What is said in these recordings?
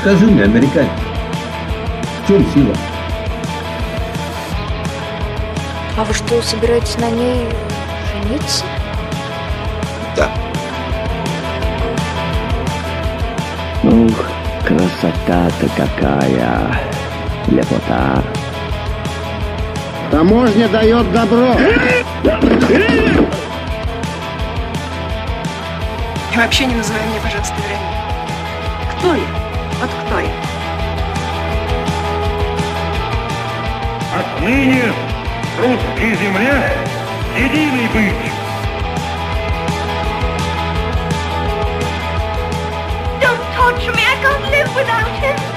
скажи мне, американец, в чем сила? А вы что, собираетесь на ней жениться? Да. Ух, красота-то какая! Лепота! Таможня дает добро. И вообще не называй меня, пожалуйста, Вероникой. Кто я? Вот кто я? Отныне русской земле единый быть. Don't touch me, I can't live without him.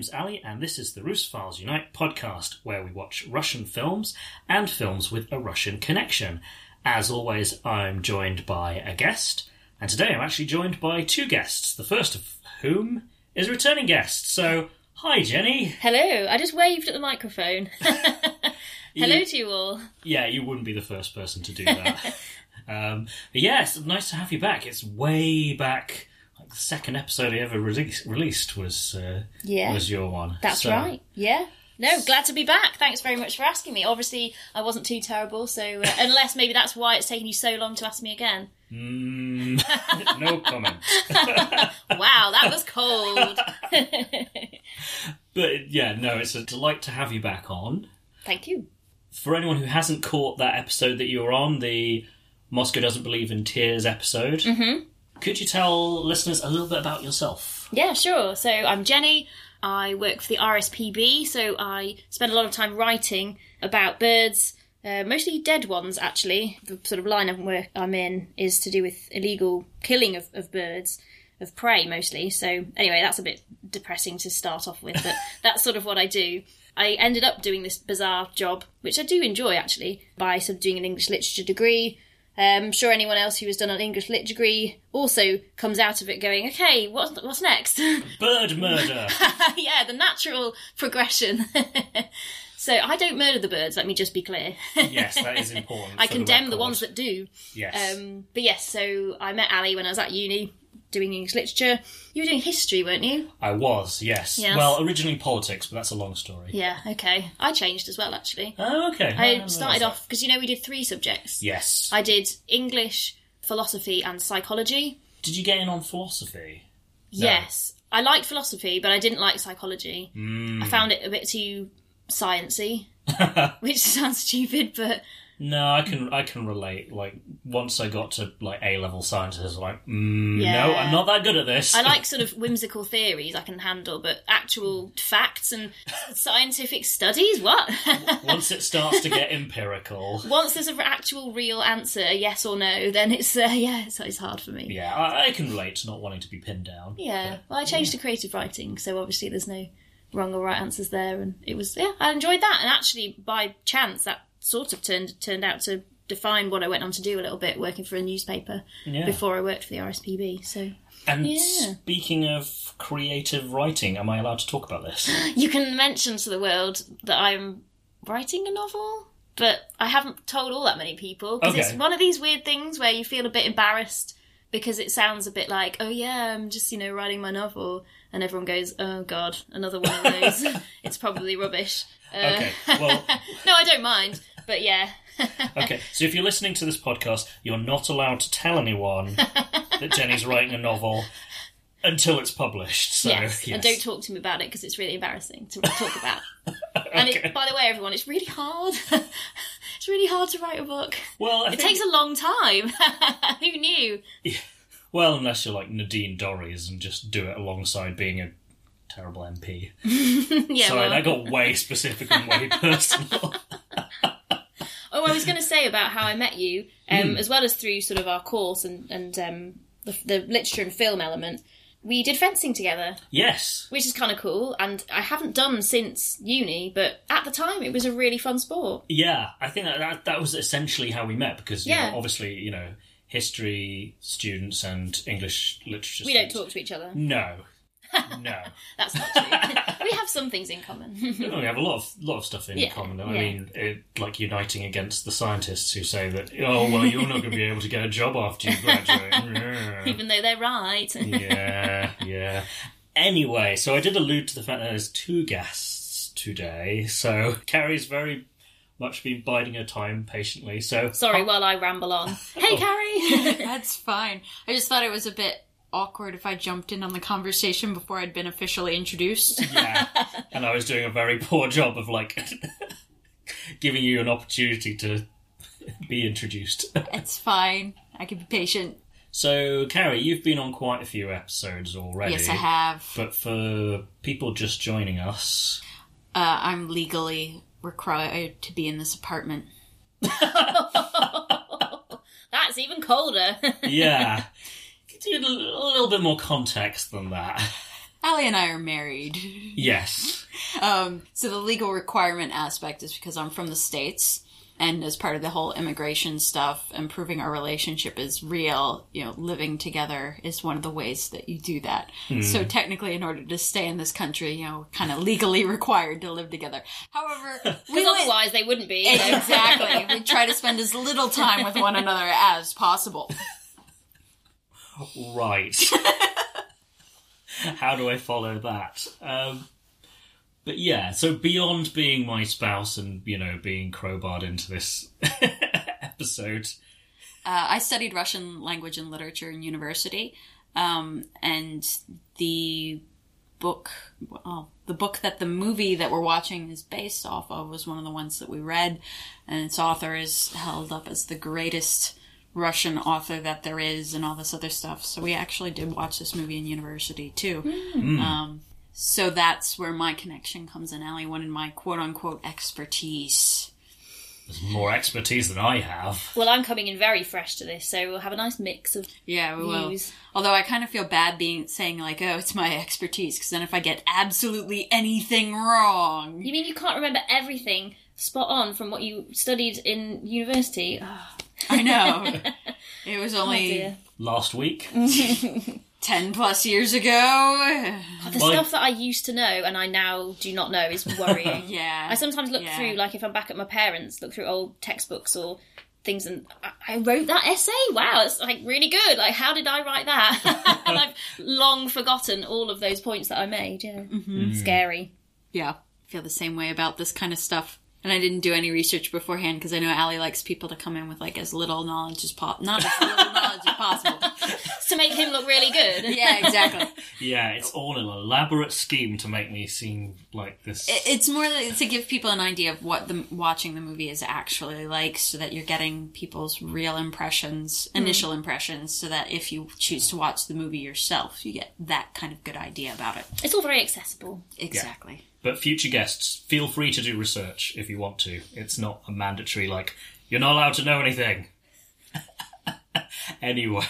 Hi, my name's Ali, and this is the Russophiles Unite podcast, where we watch Russian films and films with a Russian connection. As always, I'm joined by a guest, and today I'm actually joined by two guests, the first of whom is a returning guest. So, hi, Jenny. Hello, I just waved at the microphone. Hello You- to you all. Yeah, you wouldn't be the first person to do that. um, but yes, nice to have you back. It's way back. Second episode I ever release, released was uh, Yeah. was your one. That's So- right. Yeah. No, glad to be back. Thanks very much for asking me. Obviously, I wasn't too terrible, so uh, unless maybe that's why it's taken you so long to ask me again. Mm, no comment. Wow, that was cold. But yeah, no, it's a delight to have you back on. Thank you. For anyone who hasn't caught that episode that you were on, the Moscow Doesn't Believe in Tears episode, Mhm. Could you tell listeners a little bit about yourself? Yeah, sure. So I'm Jenny. I work for the RSPB, so I spend a lot of time writing about birds, uh, mostly dead ones, actually. The sort of line of work I'm in is to do with illegal killing of, of birds, of prey mostly. So, anyway, that's a bit depressing to start off with, but that's sort of what I do. I ended up doing this bizarre job, which I do enjoy actually, by sort of doing an English literature degree. Um, I'm sure anyone else who has done an English lit degree also comes out of it going, okay, what's, what's next? Bird murder. yeah, the natural progression. so I don't murder the birds, let me just be clear. yes, that is important. I for the condemn the, ones that do. Yes. Um, but yes, so I met Ali when I was at uni doing English literature. You were doing history, weren't you? I was, yes. Yes. Well, originally politics, but that's a long story. Yeah, okay. I changed as well, actually. Oh, okay. I didn't started off, because you know we did three subjects. Yes. I did English, philosophy, and psychology. Did you get in on philosophy? Yes. I liked philosophy, but I didn't like psychology. Mm. I found it a bit too sciencey, which sounds stupid, but No, I can I can relate. Like once I got to like A level sciences, I was like, mm, Yeah. no, I'm not that good at this. I like sort of whimsical theories I can handle, but actual facts and scientific studies, what? once it starts to get empirical. Once there's an actual real answer, a yes or no, then it's uh, yeah, it's, it's hard for me. Yeah, I, I can relate to not wanting to be pinned down. Yeah. Well, I changed to creative writing, so obviously there's no wrong or right answers there, and it was yeah, I enjoyed that, and actually by chance that sort of turned turned out to define what I went on to do a little bit, working for a newspaper Yeah. before I worked for the RSPB. So And Yeah. speaking of creative writing, am I allowed to talk about this? you can mention to the world that I'm writing a novel. But I haven't told all that many people because it's one of these weird things where you feel a bit embarrassed because it sounds a bit like, oh yeah, I'm just you know writing my novel, and everyone goes, oh god, another one of those. it's probably rubbish. Uh, Okay, well- no, I don't mind, but yeah, Okay, so if you're listening to this podcast, you're not allowed to tell anyone that Jenny's writing a novel until it's published. So yes. yes. and don't talk to me about it because it's really embarrassing to talk about. And it, by the way, everyone, it's really hard. it's really hard to write a book. Well, I it think- takes a long time. Who knew? Well, unless you're like Nadine Dorries and just do it alongside being a terrible MP. yeah. Sorry, well, that got way specific and way personal. Oh, I was going to say about how I met you, um, Hmm. as well as through sort of our course and and um, the, the literature and film element. We did fencing together, yes. which is kind of cool, and I haven't done since uni. But at the time, it was a really fun sport. Yeah, I think that, that that was essentially how we met because you Yeah. know, obviously you know history students and English literature. We don't talk to each other. No, no. That's not true. we have some things in common. No, we have a lot of lot of stuff in Yeah, common. I yeah. mean, it, like uniting against the scientists who say that, oh well, you're not going to be able to get a job after you graduate. Even though they're right. yeah, yeah. Anyway, so I did allude to the fact that there's two guests today. So Carrie's very much been biding her time patiently. So Sorry while I ramble on. Hey, oh. Carrie! That's fine. I just thought it was a bit awkward if I jumped in on the conversation before I'd been officially introduced. yeah, and I was doing a very poor job of like giving you an opportunity to be introduced. it's fine. I can be patient. So, Carrie, you've been on quite a few episodes already. Yes, I have. But for people just joining us, Uh, I'm legally required to be in this apartment. That's even colder. yeah, could you give a little bit more context than that? Allie and I are married. Yes. Um, so the legal requirement aspect is because I'm from the States. And as part of the whole immigration stuff improving our relationship is real, you know, living together is one of the ways that you do that. So technically, in order to stay in this country, you know, kind of legally required to live together. However, we Because li- otherwise they wouldn't be. exactly. we try to spend as little time with one another as possible. Right. How do I follow that? Um, but yeah, so beyond being my spouse and, you know, being crowbarred into this episode, Uh, I studied Russian language and literature in university, um, and the book, well, the book that the movie that we're watching is based off of was one of the ones that we read, and its author is held up as the greatest Russian author that there is, and all this other stuff. So we actually did watch this movie in university too. Um, so that's where my connection comes in. Allie wanted my quote unquote expertise. there's more expertise than I have. Well, I'm coming in very fresh to this, so we'll have a nice mix of Yeah, we will. views. Although I kind of feel bad being saying like, "Oh, it's my expertise," because then if I get absolutely anything wrong, You mean you can't remember everything spot on from what you studied in university? Oh, I know it was only dear. Last week, ten plus years ago. The Well, stuff that I used to know and I now do not know is worrying. Yeah, I sometimes look Yeah. through, like if I'm back at my parents, look through old textbooks or things, and I, I wrote that essay. Wow, it's like really good. Like, how did I write that? and I've long forgotten all of those points that I made. Yeah, Mm-hmm. scary. yeah, I feel the same way about this kind of stuff. And I didn't do any research beforehand because I know Allie likes people to come in with like as little knowledge as possible, not as little knowledge as possible. to make him look really good. Yeah, exactly. yeah, it's all an elaborate scheme to make me seem like this. It- It's more like to give people an idea of what the watching the movie is actually like, so that you're getting people's real impressions, mm-hmm. initial impressions, so that if you choose to watch the movie yourself, you get that kind of good idea about it. It's all very accessible. Exactly. But future guests, feel free to do research if you want to. It's not a mandatory, like, you're not allowed to know anything. anyway.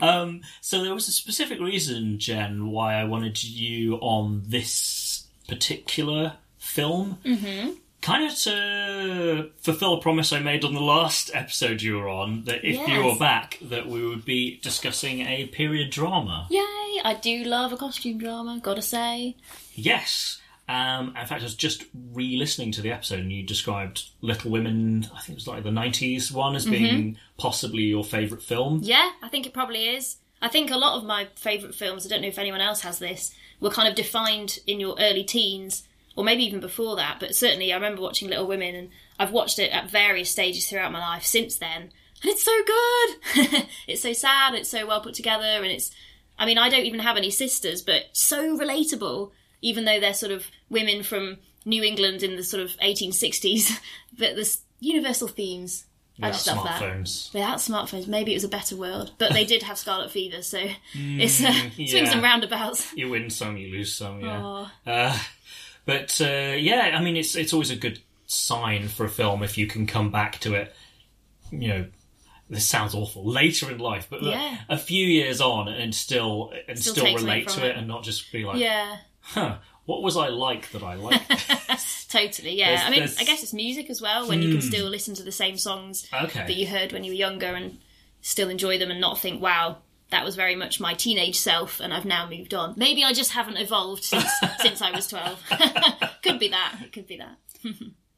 Um, so there was a specific reason, Jen, why I wanted you on this particular film. Mm-hmm. Kind of to fulfill a promise I made on the last episode you were on, that if you were back, that we would be discussing a period drama. Yay! I do love a costume drama. Gotta say. Yes. Um, in fact, I was just re-listening to the episode, and you described Little Women. I think it was like the '90s one as being possibly your favourite film. Yeah, I think it probably is. I think a lot of my favourite films, I don't know if anyone else has this, were kind of defined in your early teens, or maybe even before that, but certainly I remember watching Little Women and I've watched it at various stages throughout my life since then. And it's so good! it's so sad, it's so well put together, and it's. I mean, I don't even have any sisters, but so relatable, even though they're sort of women from New England in the sort of 1860s. But there's universal themes. I Without just love that. smartphones. Without smartphones, maybe it was a better world. But they did have scarlet fever, so it's uh, swings and roundabouts. You win some, you lose some. Yeah. Uh, but uh, yeah, I mean, it's it's always a good sign for a film if you can come back to it. You know, this sounds awful later in life, but look, Yeah. a few years on and still and Still still, relate to it. it. and not just be like, Yeah, huh, what was I like that I liked? totally. Yeah, There's- I mean, there's- I guess it's music as well when you can hmm. still listen to the same songs Okay. that you heard when you were younger and still enjoy them and not think, wow, that was very much my teenage self and I've now moved on. Maybe I just haven't evolved since since I was 12. could be that. It could be that.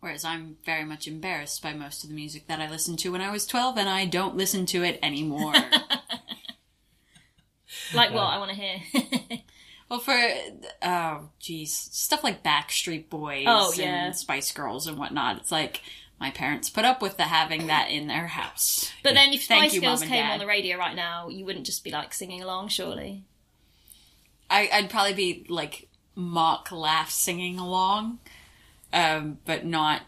Whereas I'm very much embarrassed by most of the music that I listened to when I was 12, and I don't listen to it anymore. Like what? I want to hear. Well, for, oh, geez, stuff like Backstreet Boys Oh, yeah. and Spice Girls and whatnot. It's like my parents put up with the having that in their house. But then if Thank Spice you, Girls came Dad. on the radio right now, you wouldn't just be like singing along, surely. I, I'd probably be like mock laugh singing along, um, but not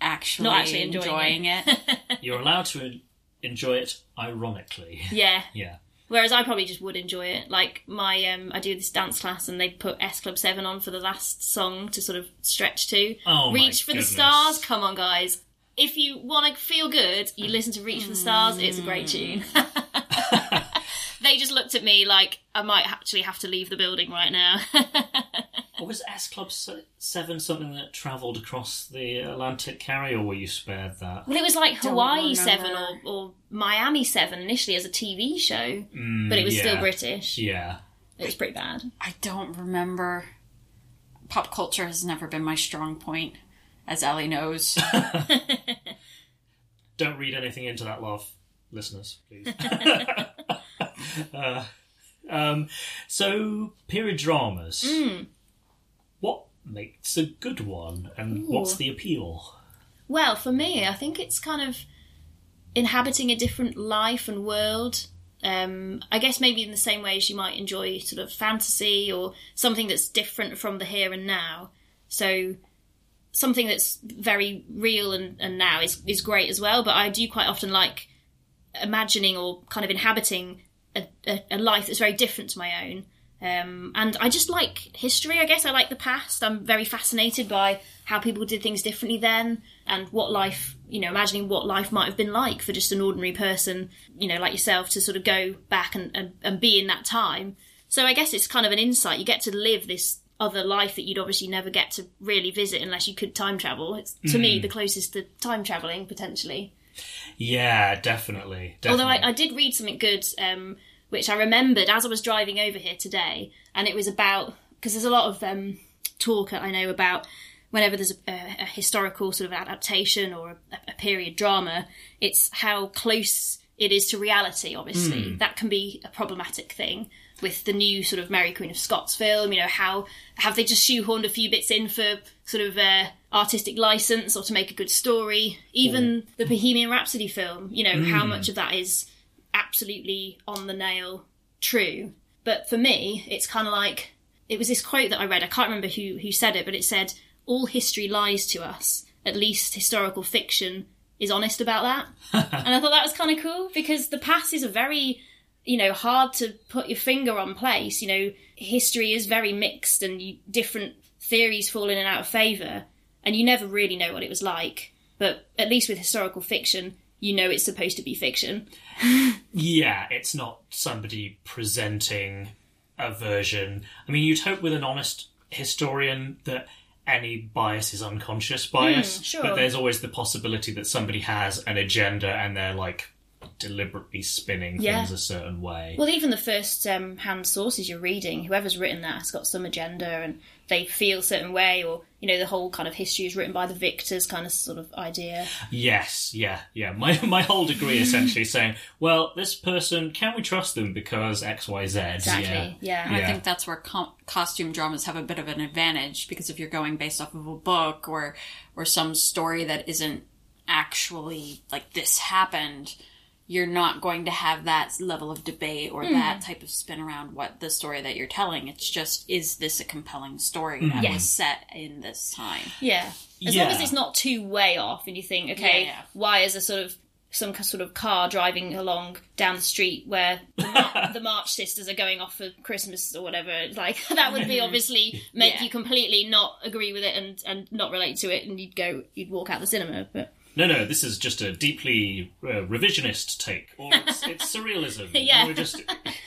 actually, Not actually enjoying enjoying it. You're allowed to enjoy it ironically. Yeah. Yeah. Whereas I probably just would enjoy it. Like my, um, I do this dance class, and they put S Club Seven on for the last song to sort of stretch to. Oh, Reach for goodness. the stars. Come on, guys. If you want to feel good, you listen to Reach for the Stars. It's a great tune. they just looked at me like I might actually have to leave the building right now. Or was S Club 7 something that travelled across the Atlantic Carrie, or were you spared that? well, it was like Don't Hawaii remember. Seven or, or Miami Seven initially as a TV show, mm, but it was yeah. still British. Yeah. It was pretty bad. I don't remember. Pop culture has never been my strong point, as Ellie knows. Don't read anything into that, love. Listeners, please. Uh, um, so, period dramas. Hmm. What makes a good one, and what's the appeal? Well, for me, I think it's kind of inhabiting a different life and world. Um, I guess maybe in the same way as you might enjoy sort of fantasy or something that's different from the here and now. So something that's very real and, and now is, is great as well. But I do quite often like imagining or kind of inhabiting a, a, a life that's very different to my own. Um, and I just like history, I guess. I like the past. I'm very fascinated by how people did things differently then and what life, you know, imagining what life might have been like for just an ordinary person, you know, like yourself to sort of go back and, and, and be in that time. So I guess it's kind of an insight. You get to live this other life that you'd obviously never get to really visit unless you could time travel. It's, to me, the closest to time traveling, potentially. Yeah, definitely. definitely. Although I, I did read something good, um, which I remembered as I was driving over here today, and it was about because there's a lot of um, talk I know about whenever there's a, a, historical sort of adaptation or a, a period drama, it's how close it is to reality. Obviously, that can be a problematic thing with the new sort of Mary Queen of Scots film. You know, how have they just shoehorned a few bits in for sort of uh, artistic license or to make a good story? Even the Bohemian Rhapsody film. You know, how much of that is absolutely on the nail true. But for me, it's kind of like it was this quote that I read. I can't remember who who said it, but it said, "All history lies to us. At least historical fiction is honest about that." and I thought that was kind of cool because the past is a very you know hard to put your finger on place. You know, history is very mixed, and you, different theories fall in and out of favour, and you never really know what it was like. But at least with historical fiction, you know it's supposed to be fiction. Yeah, it's not somebody presenting a version. I mean, you'd hope with an honest historian that any bias is unconscious bias, sure. but there's always the possibility that somebody has an agenda and they're like deliberately spinning Yeah. things a certain way. Well, even the first um, hand sources you're reading, whoever's written that has got some agenda and they feel a certain way, or you know, the whole kind of history is written by the victors kind of sort of idea. Yes, yeah, yeah. My my whole degree essentially saying, well, this person, can we trust them because X, Y, Z? Exactly. Yeah. And I Yeah. think that's where com- costume dramas have a bit of an advantage because if you're going based off of a book or or some story that isn't actually like this happened, you're not going to have that level of debate or that mm-hmm. type of spin around what the story that you're telling. It's just is this a compelling story that mm-hmm. Yes. was set in this time? Yeah. As long as it's not too way off, and you think, okay, Yeah, yeah. why is a sort of some sort of car driving along down the street where the, Mar- the March sisters are going off for Christmas or whatever? It's Like that would be mm-hmm. obviously make Yeah. you completely not agree with it and and not relate to it, and you'd go, you'd walk out the cinema. But No, no, this is just a deeply uh, revisionist take, or it's, it's surrealism. Yeah. We're just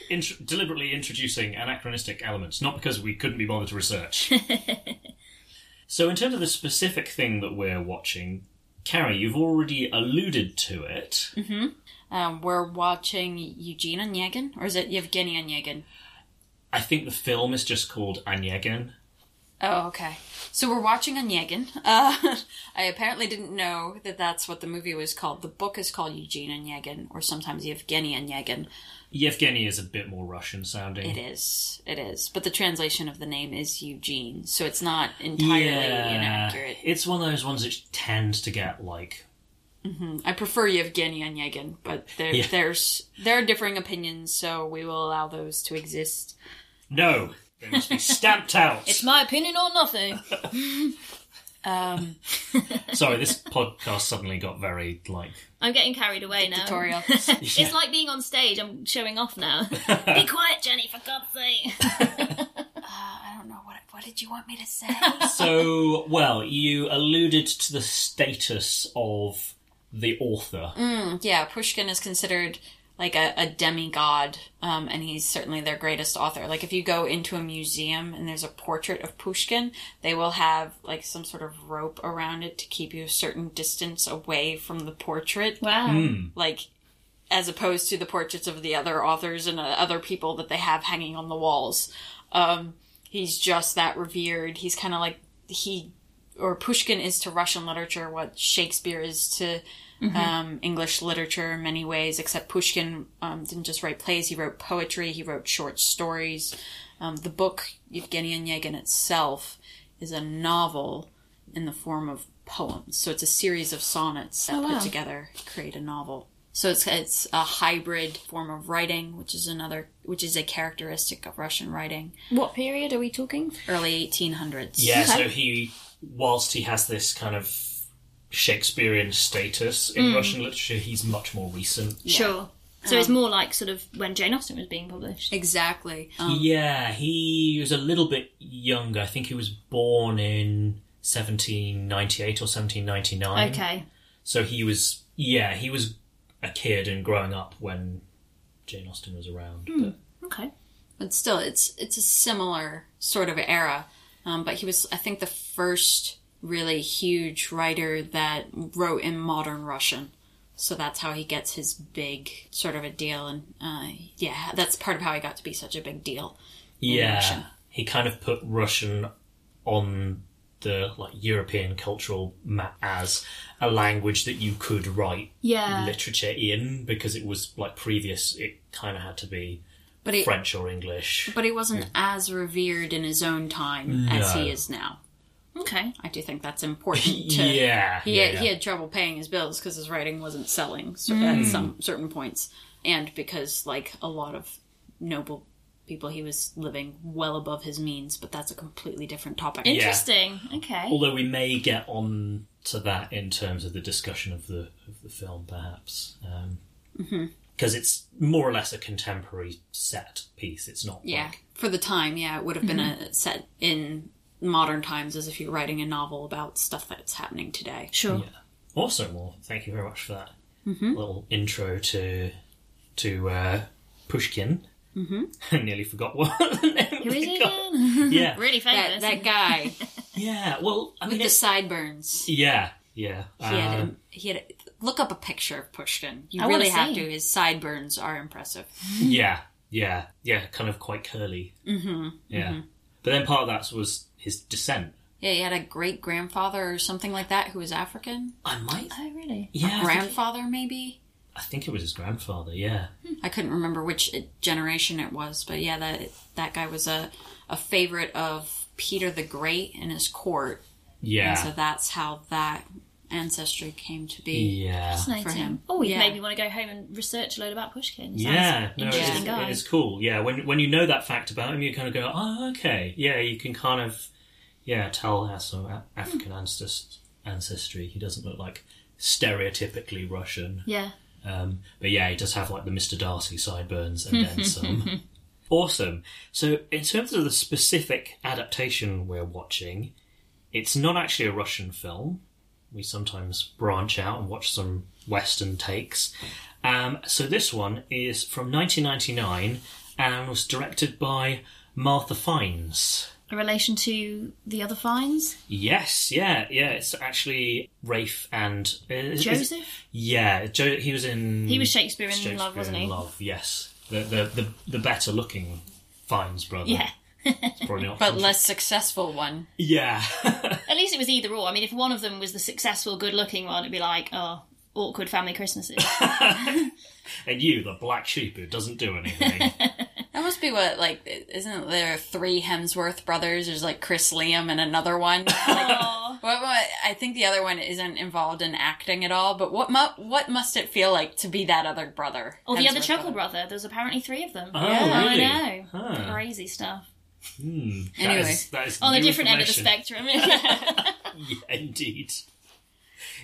int- deliberately introducing anachronistic elements, not because we couldn't be bothered to research. so, in terms of the specific thing that we're watching, Carrie, you've already alluded to it. Um, we're watching Eugene Onegin, or is it Yevgeny Onegin? I think the film is just called Onegin. Oh, okay. So we're watching Onegin. Uh, I apparently didn't know that that's what the movie was called. The book is called Eugene Onegin, or sometimes Yevgeny Onegin. Yevgeny is a bit more Russian sounding. It is. It is. But the translation of the name is Eugene, so it's not entirely inaccurate. It's one of those ones that tends to get like I prefer Yevgeny Onegin, but there, Yeah. there's there are differing opinions, so we will allow those to exist. no, they must be stamped out. It's my opinion or nothing. Um, Sorry, this podcast suddenly got very like I'm getting carried away now. tutorial. It's like being on stage. I'm showing off now. Be quiet, Jenny, for God's sake. I don't know what what did you want me to say. so. Well, you alluded to the status of the author. yeah, Pushkin is considered like a, a demigod, um, and he's certainly their greatest author. Like if you go into a museum and there's a portrait of Pushkin, they will have like some sort of rope around it to keep you a certain distance away from the portrait. Wow. like as opposed to the portraits of the other authors and uh, other people that they have hanging on the walls. Um, he's just that revered. He's kind of like he or Pushkin is to Russian literature what Shakespeare is to um, English literature in many ways. Except Pushkin um, didn't just write plays; he wrote poetry. He wrote short stories. Um, the book Yevgeny Onegin itself is a novel in the form of poems. So it's a series of sonnets that Oh, wow. put together create a novel. So it's it's a hybrid form of writing, which is another which is a characteristic of Russian writing, What period are we talking? early 1800s. Yeah, so he, whilst he has this kind of Shakespearean status in Russian literature, he's much more recent. Sure. So it's more like sort of when Jane Austen was being published. exactly. Um, Yeah, he was a little bit younger. I think he was born in 1798 or 1799. Okay. So he was, yeah, he was a kid and growing up when Jane Austen was around. But Okay. but still, it's it's a similar sort of era. Um, but he was, I think, the first really huge writer that wrote in modern Russian. So that's how he gets his big sort of a deal, and uh, yeah, that's part of how he got to be such a big deal. yeah, Russian. he kind of put Russian on the like European cultural map as a language that you could write Yeah. literature in because it was like previous. It kind of had to be But he, French or English. but he wasn't as revered in his own time as he is now. Okay. I do think that's important. To, yeah, he yeah, had, yeah. he had trouble paying his bills because his writing wasn't selling so Hmm. at mm. some certain points, and because like a lot of noble people, he was living well above his means. But that's a completely different topic. Interesting. Okay. Although we may get on to that in terms of the discussion of the of the film, perhaps, um, mm-hmm. because it's more or less a contemporary set piece. It's not Yeah, like for the time, yeah, it would have been mm-hmm. a set in modern times as if you're writing a novel about stuff that's happening today. Sure. Yeah. Awesome. Well, thank you very much for that Mm-hmm. little intro to to uh, Pushkin. Mm-hmm. I nearly forgot what the name Who of is the he again? Yeah, really That famous. that guy yeah. Well, I with mean, the sideburns. yeah, yeah. He had, Um, he had look up a picture of Pushkin. You I really have see. to. His sideburns are impressive. yeah, yeah, yeah. Kind of quite curly. Mm-hmm. Yeah. But then part of that was his descent. Yeah, he had a great grandfather or something like that who was African. I might. oh, really? Yeah. Grandfather, maybe. I think it was his grandfather. Yeah. Hmm. I couldn't remember which generation it was, but yeah, that that guy was a a favorite of Peter the Great in his court, Yeah. and so that's how that ancestry came to be. yeah. For him. Oh, you Yeah. made me want to go home and research a load about Pushkin. Sounds Yeah, no, interesting it's, guy. it's cool. Yeah, when when you know that fact about him, you kind of go, "Oh, okay." Yeah, you can kind of, yeah, tell has some African ancest- ancestry. He doesn't look like stereotypically Russian, Yeah. um, but yeah, he does have like the Mister Darcy sideburns and then some. Awesome. So, in terms of the specific adaptation we're watching, it's not actually a Russian film. We sometimes branch out and watch some Western takes. Um, so, this one is from 1999 and was directed by Martha Fiennes. a relation to the other Fiennes? Yes, yeah, yeah. It's actually Rafe and uh, is- is- Joseph? yeah, jo- he was in. He was Shakespeare in Shakespeare Love, wasn't in he? Love, yes. The the the, the better looking Fiennes brother. Yeah. It's probably not. But less successful one. yeah. At least it was either or. I mean, if one of them was the successful, good looking one, it'd be like, oh, awkward family Christmases. and you, the black sheep who doesn't do anything. That must be what, like, isn't there three Hemsworth brothers? There's like Chris Liam and another one. Aw. What, what, I think the other one isn't involved in acting at all, but what mu- what must it feel like to be that other brother? or the other Hemsworth Chuckle brother. There's apparently three of them. Oh, yeah, really? I know. Huh. Crazy stuff. Hmm. That Anyway. is- that is On the new different end of the spectrum. Yeah, indeed.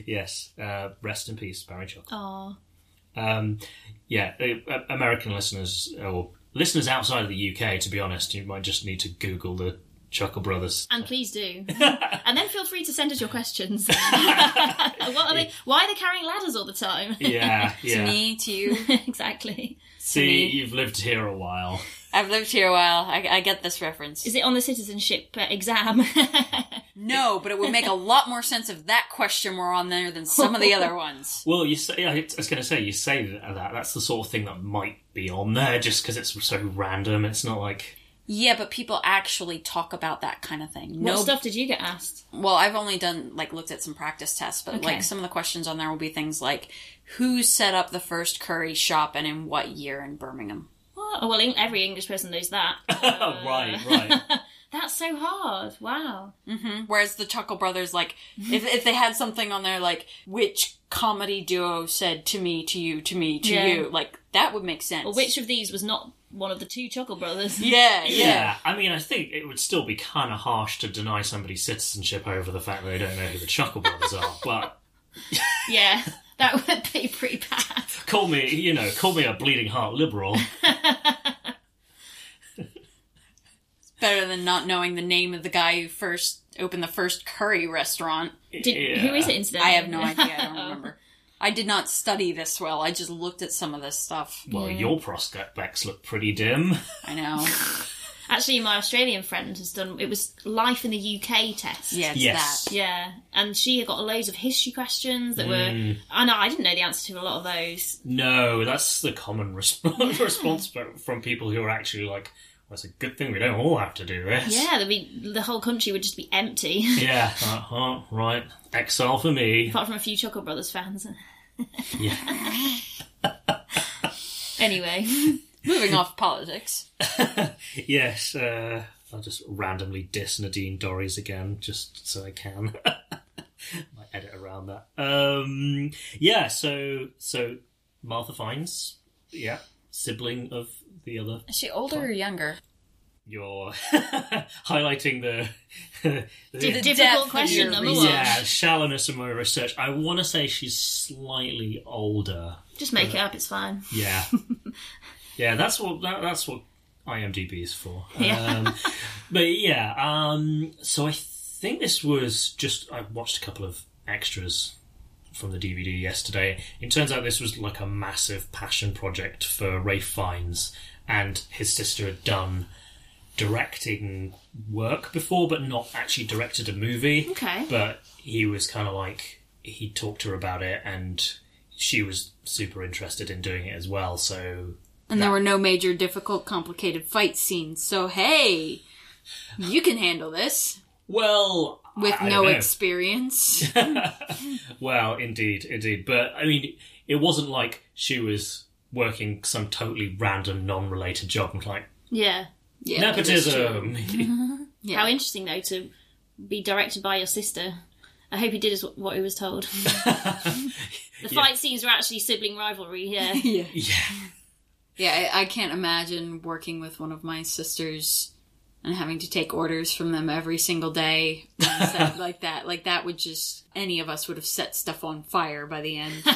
Yes. Uh, rest in peace, Barry Chuck. Aw. Um, yeah, uh, American listeners or listeners outside of the UK, to be honest, you might just need to Google the Chuckle Brothers. And please do. and then feel free to send us your questions. what are they? Why are they carrying ladders all the time? Yeah, To yeah. me, to you. exactly. See, you've lived here a while. I've lived here a while. I, I get this reference. Is it on the citizenship exam? No, but it would make a lot more sense if that question were on there than some of the other ones. Well, you say I was going to say, you say that, that. That's the sort of thing that might be on there just because it's so random. It's not like. Yeah, but people actually talk about that kind of thing. what No, stuff did you get asked? well, I've only done like looked at some practice tests, but Okay. like some of the questions on there will be things like who set up the first curry shop and in what year in Birmingham. What? Oh, well, Eng- every English person knows that. Oh, right, right. That's so hard. Wow. hmm Whereas the Chuckle Brothers, like, if, if they had something on there like, which comedy duo said to me, to you, to me, to Yeah. you, like, that would make sense. Well, which of these was not one of the two Chuckle brothers? Yeah, yeah. Yeah, I mean, I think it would still be kind of harsh to deny somebody citizenship over the fact that they don't know who the Chuckle Brothers are. But Yeah, that would be pretty bad. call me, you know, call me a bleeding heart liberal. It's better than not knowing the name of the guy who first opened the first curry restaurant. Did, Yeah. Who is it, incidentally? I have no idea. I don't remember. I did not study this well. I just looked at some of this stuff. Well, your prospects look pretty dim. I know. Actually, my Australian friend has done. It was Life in the UK test. Yeah, Yes. that. Yeah, and she got loads of history questions that were. Mm. I know I didn't know the answer to a lot of those. No, that's the common resp- response from people who are actually like, well, it's a good thing we don't all have to do this. Yeah, there'd be the whole country would just be empty, Yeah, uh-huh, right. Exile for me. apart from a few Chuckle Brothers fans. Yeah. Anyway, Moving off politics. Yes, uh, I'll just randomly diss Nadine Dorries again, just so I can. Might edit around that. Um, yeah, so so Martha Fiennes, yeah, sibling of the other. Is she older or younger? You're highlighting the, the Di- depth difficult of question number one. yeah shallowness of my research. I want to say she's slightly older. Just make it up. It's fine. Yeah, yeah. That's what that, that's what IMDb is for. Yeah. Um, but yeah, um, so I think this was just I watched a couple of extras from the DVD yesterday. It turns out this was like a massive passion project for Ray Fiennes, and his sister had done directing work before, but not actually directed a movie. Okay. But he was kind of like he talked to her about it, and she was super interested in doing it as well. So And there were no major, difficult, complicated fight scenes. So hey, you can handle this well, with I no don't know. experience. Well, indeed, indeed. But I mean, it wasn't like she was working some totally random, non-related job. and like Yeah. Yeah, that is true. nepotism. Yeah. How interesting though to be directed by your sister. I hope he did as what he was told. the fight scenes were actually sibling rivalry. Yeah. yeah. yeah, Yeah, I, I can't imagine working with one of my sisters and having to take orders from them every single day on like that. Like that would just any of us would have set stuff on fire by the end.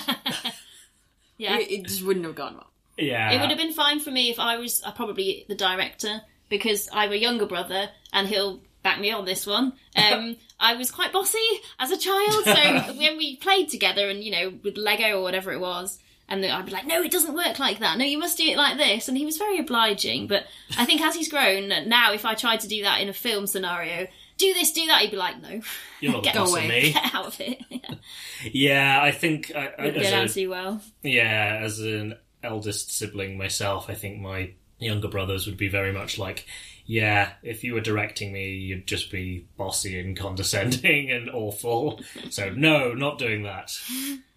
Yeah. It, it just wouldn't have gone well. yeah. It would have been fine for me if I was uh, probably the director because I have a younger brother and he'll back me on this one. Um, I was quite bossy as a child, so when we played together and you know with Lego or whatever it was, And I'd be like, no, it doesn't work like that. No, you must do it like this. And he was very obliging. But I think as he's grown, now if I tried to do that in a film scenario, do this, do that, he'd be like, no, You're not Get away. me. get out of it. Yeah. Yeah, I think I, I, Wouldn't go as down too well. Yeah, as an eldest sibling myself, I think my younger brothers would be very much like, yeah, if you were directing me, you'd just be bossy and condescending and awful. So, no, not doing that.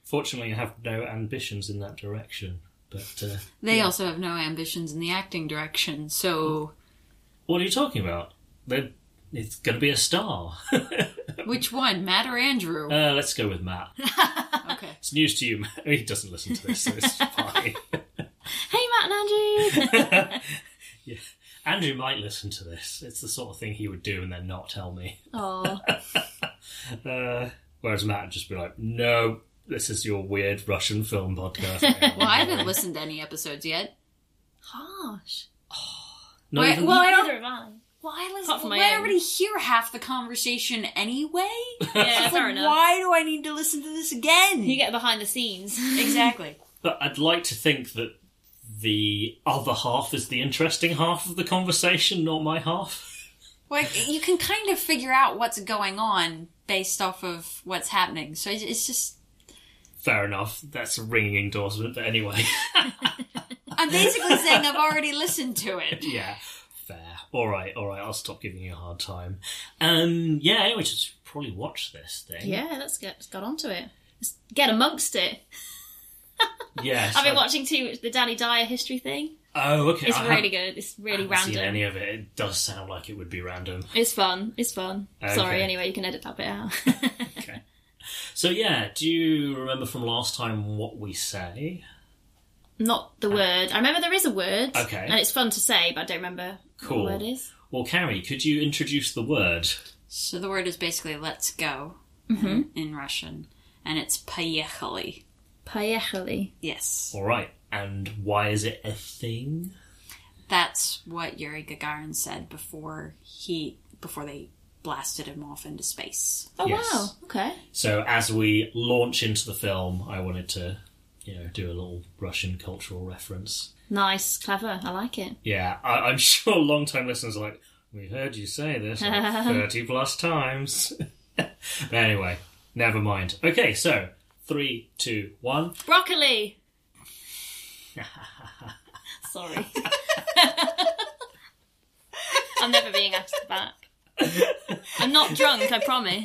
Fortunately, I have no ambitions in that direction. But uh, They also have no ambitions in the acting direction, so what are you talking about? They're, it's going to be a star. which one, Matt or Andrew? uh, let's go with Matt. okay. It's news to you. Matt. He doesn't listen to this, so it's fine. Hey, Matt and Andrew. Yeah. Andrew might listen to this. It's the sort of thing he would do and then not tell me. oh, Uh, whereas Matt would just be like, no, this is your weird Russian film podcast. Well, I haven't listened to any episodes yet. harsh. Not Wait, even- well, I don't. Have I. Well, I listen. Apart from well, I already hear half the conversation anyway. Yeah, fair like, enough. why do I need to listen to this again? You get behind the scenes. exactly. But I'd like to think that the other half is the interesting half of the conversation, not my half. Well, you can kind of figure out what's going on based off of what's happening. So it's- it's just Fair enough. That's a ringing endorsement, but anyway. I'm basically saying I've already listened to it. yeah, fair. All right, all right. I'll stop giving you a hard time. Um, yeah. Anyway, just probably watch this thing. yeah, let's get let's get onto it. Let's get amongst it. Yes. I've been I- watching too the Danny Dyer history thing. Oh, okay. It's I really good. It's really I haven't seen random. any of it. It does sound like it would be random. It's fun. It's fun. Okay. Sorry. Anyway, you can edit that bit out. Okay. So yeah, do you remember from last time what we say? Not the word. I remember there is a word. Okay. And it's fun to say, but I don't remember Cool. what the word is. Well, Carrie, could you introduce the word? So the word is basically "let's go" Mm-hmm. in Russian, and it's "поехали." Поехали. Yes, All right. And why is it a thing? that's what Yuri Gagarin said before he before they blasted him off into space. Oh Yes. wow. Okay. So as we launch into the film, I wanted to, you know, do a little Russian cultural reference. Nice. Clever. I like it. Yeah, I, I'm sure long-time listeners are like, we heard you say this like 30 plus times. but anyway, never mind. Okay, so three, two, one. Broccoli. Sorry. I'm never being asked back. I'm not drunk, I promise.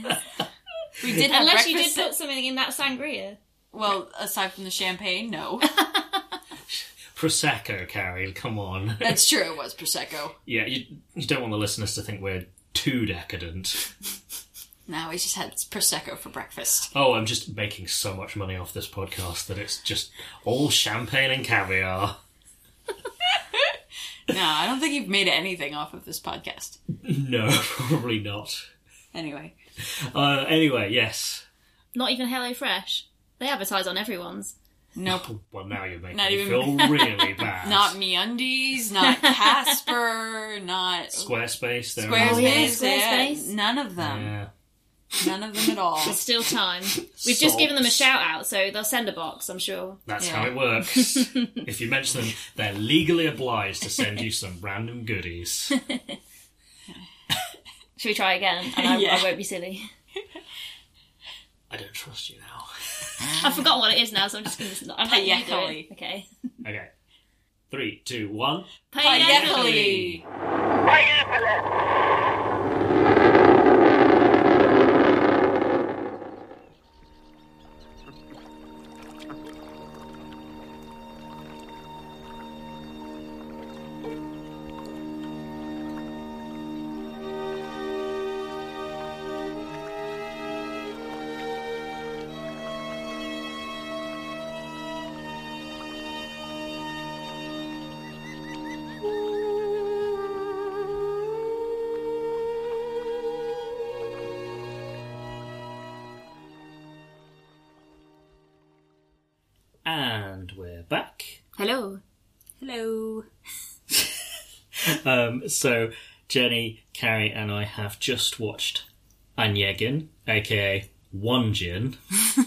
We did have Unless you did breakfast. put something in that sangria. well, aside from the champagne, no. Prosecco, Carrie, come on. That's true. It was prosecco. yeah, you, you don't want the listeners to think we're too decadent. No, we just had prosecco for breakfast. Oh, I'm just making so much money off this podcast that it's just all champagne and caviar. No, I don't think you've made anything off of this podcast. No, probably not. Anyway, Uh, anyway, yes. Not even HelloFresh. They advertise on everyone's. nope. Well, now you're making Not me even- feel really bad. Not MeUndies, not Casper, not Squarespace. There Squarespace. Oh, yeah, yeah, Squarespace. None of them. Yeah. None of them at all. There's still time. We've just given them a shout out, so they'll send a box, I'm sure. That's Yeah. how it works. if you mention them, they're legally obliged to send you some random goodies. Should we try again? And I, Yeah. I won't be silly. I don't trust you now. I've forgotten what it is now, so I'm just going to. I'm letting you do Paella. it. Okay. Okay. Three, two, one. Paella. And we're back. Hello. Hello. Um, so, Jenny, Carrie, and I have just watched Anyegin, aka One Gin.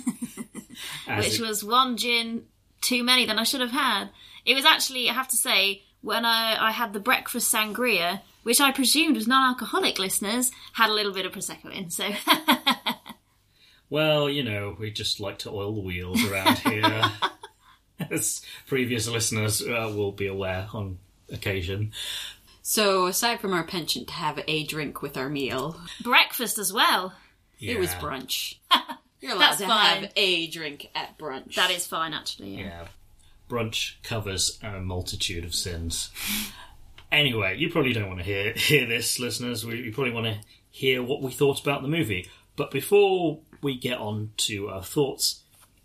Which it- was one gin, too many than I should have had. It was actually, I have to say, when I, I had the breakfast sangria, which I presumed was non-alcoholic listeners, had a little bit of prosecco in. So Well, you know, we just like to oil the wheels around here, as previous listeners uh, will be aware on occasion. So, aside from our penchant to have a drink with our meal, breakfast as well. it was brunch. You're allowed That's to fine. have a drink at brunch. That is fine, actually. Yeah. Yeah. Brunch covers a multitude of sins. Anyway, you probably don't want to hear hear this, listeners. We, you probably want to hear what we thought about the movie. But before we get on to our thoughts,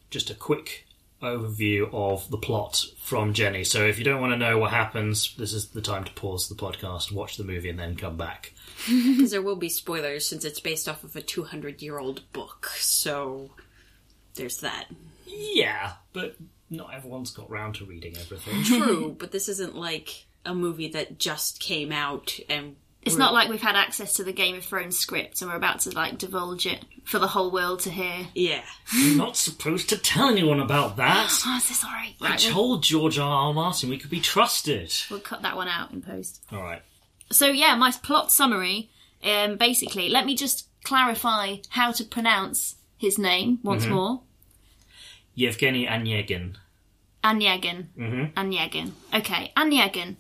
just a quick overview of the plot from Jenny. So if you don't want to know what happens, this is the time to pause the podcast, watch the movie, and then come back. Because there will be spoilers since it's based off of a 200 year old book. So, there's that. Yeah, but not everyone's got round to reading everything. True, but this isn't like a movie that just came out and. It's not like we've had access to the Game of Thrones script and we're about to like divulge it for the whole world to hear. Yeah. You're not supposed to tell anyone about that. Oh, is this alright? I Right, we'll, told George R. R. Martin we could be trusted. we'll cut that one out in post. All right. So yeah, my plot summary. Um, basically, let me just clarify how to pronounce his name once more. Yevgeny Onegin. Anyegin. Mm-hmm. Anyegin. Okay, Anyegin.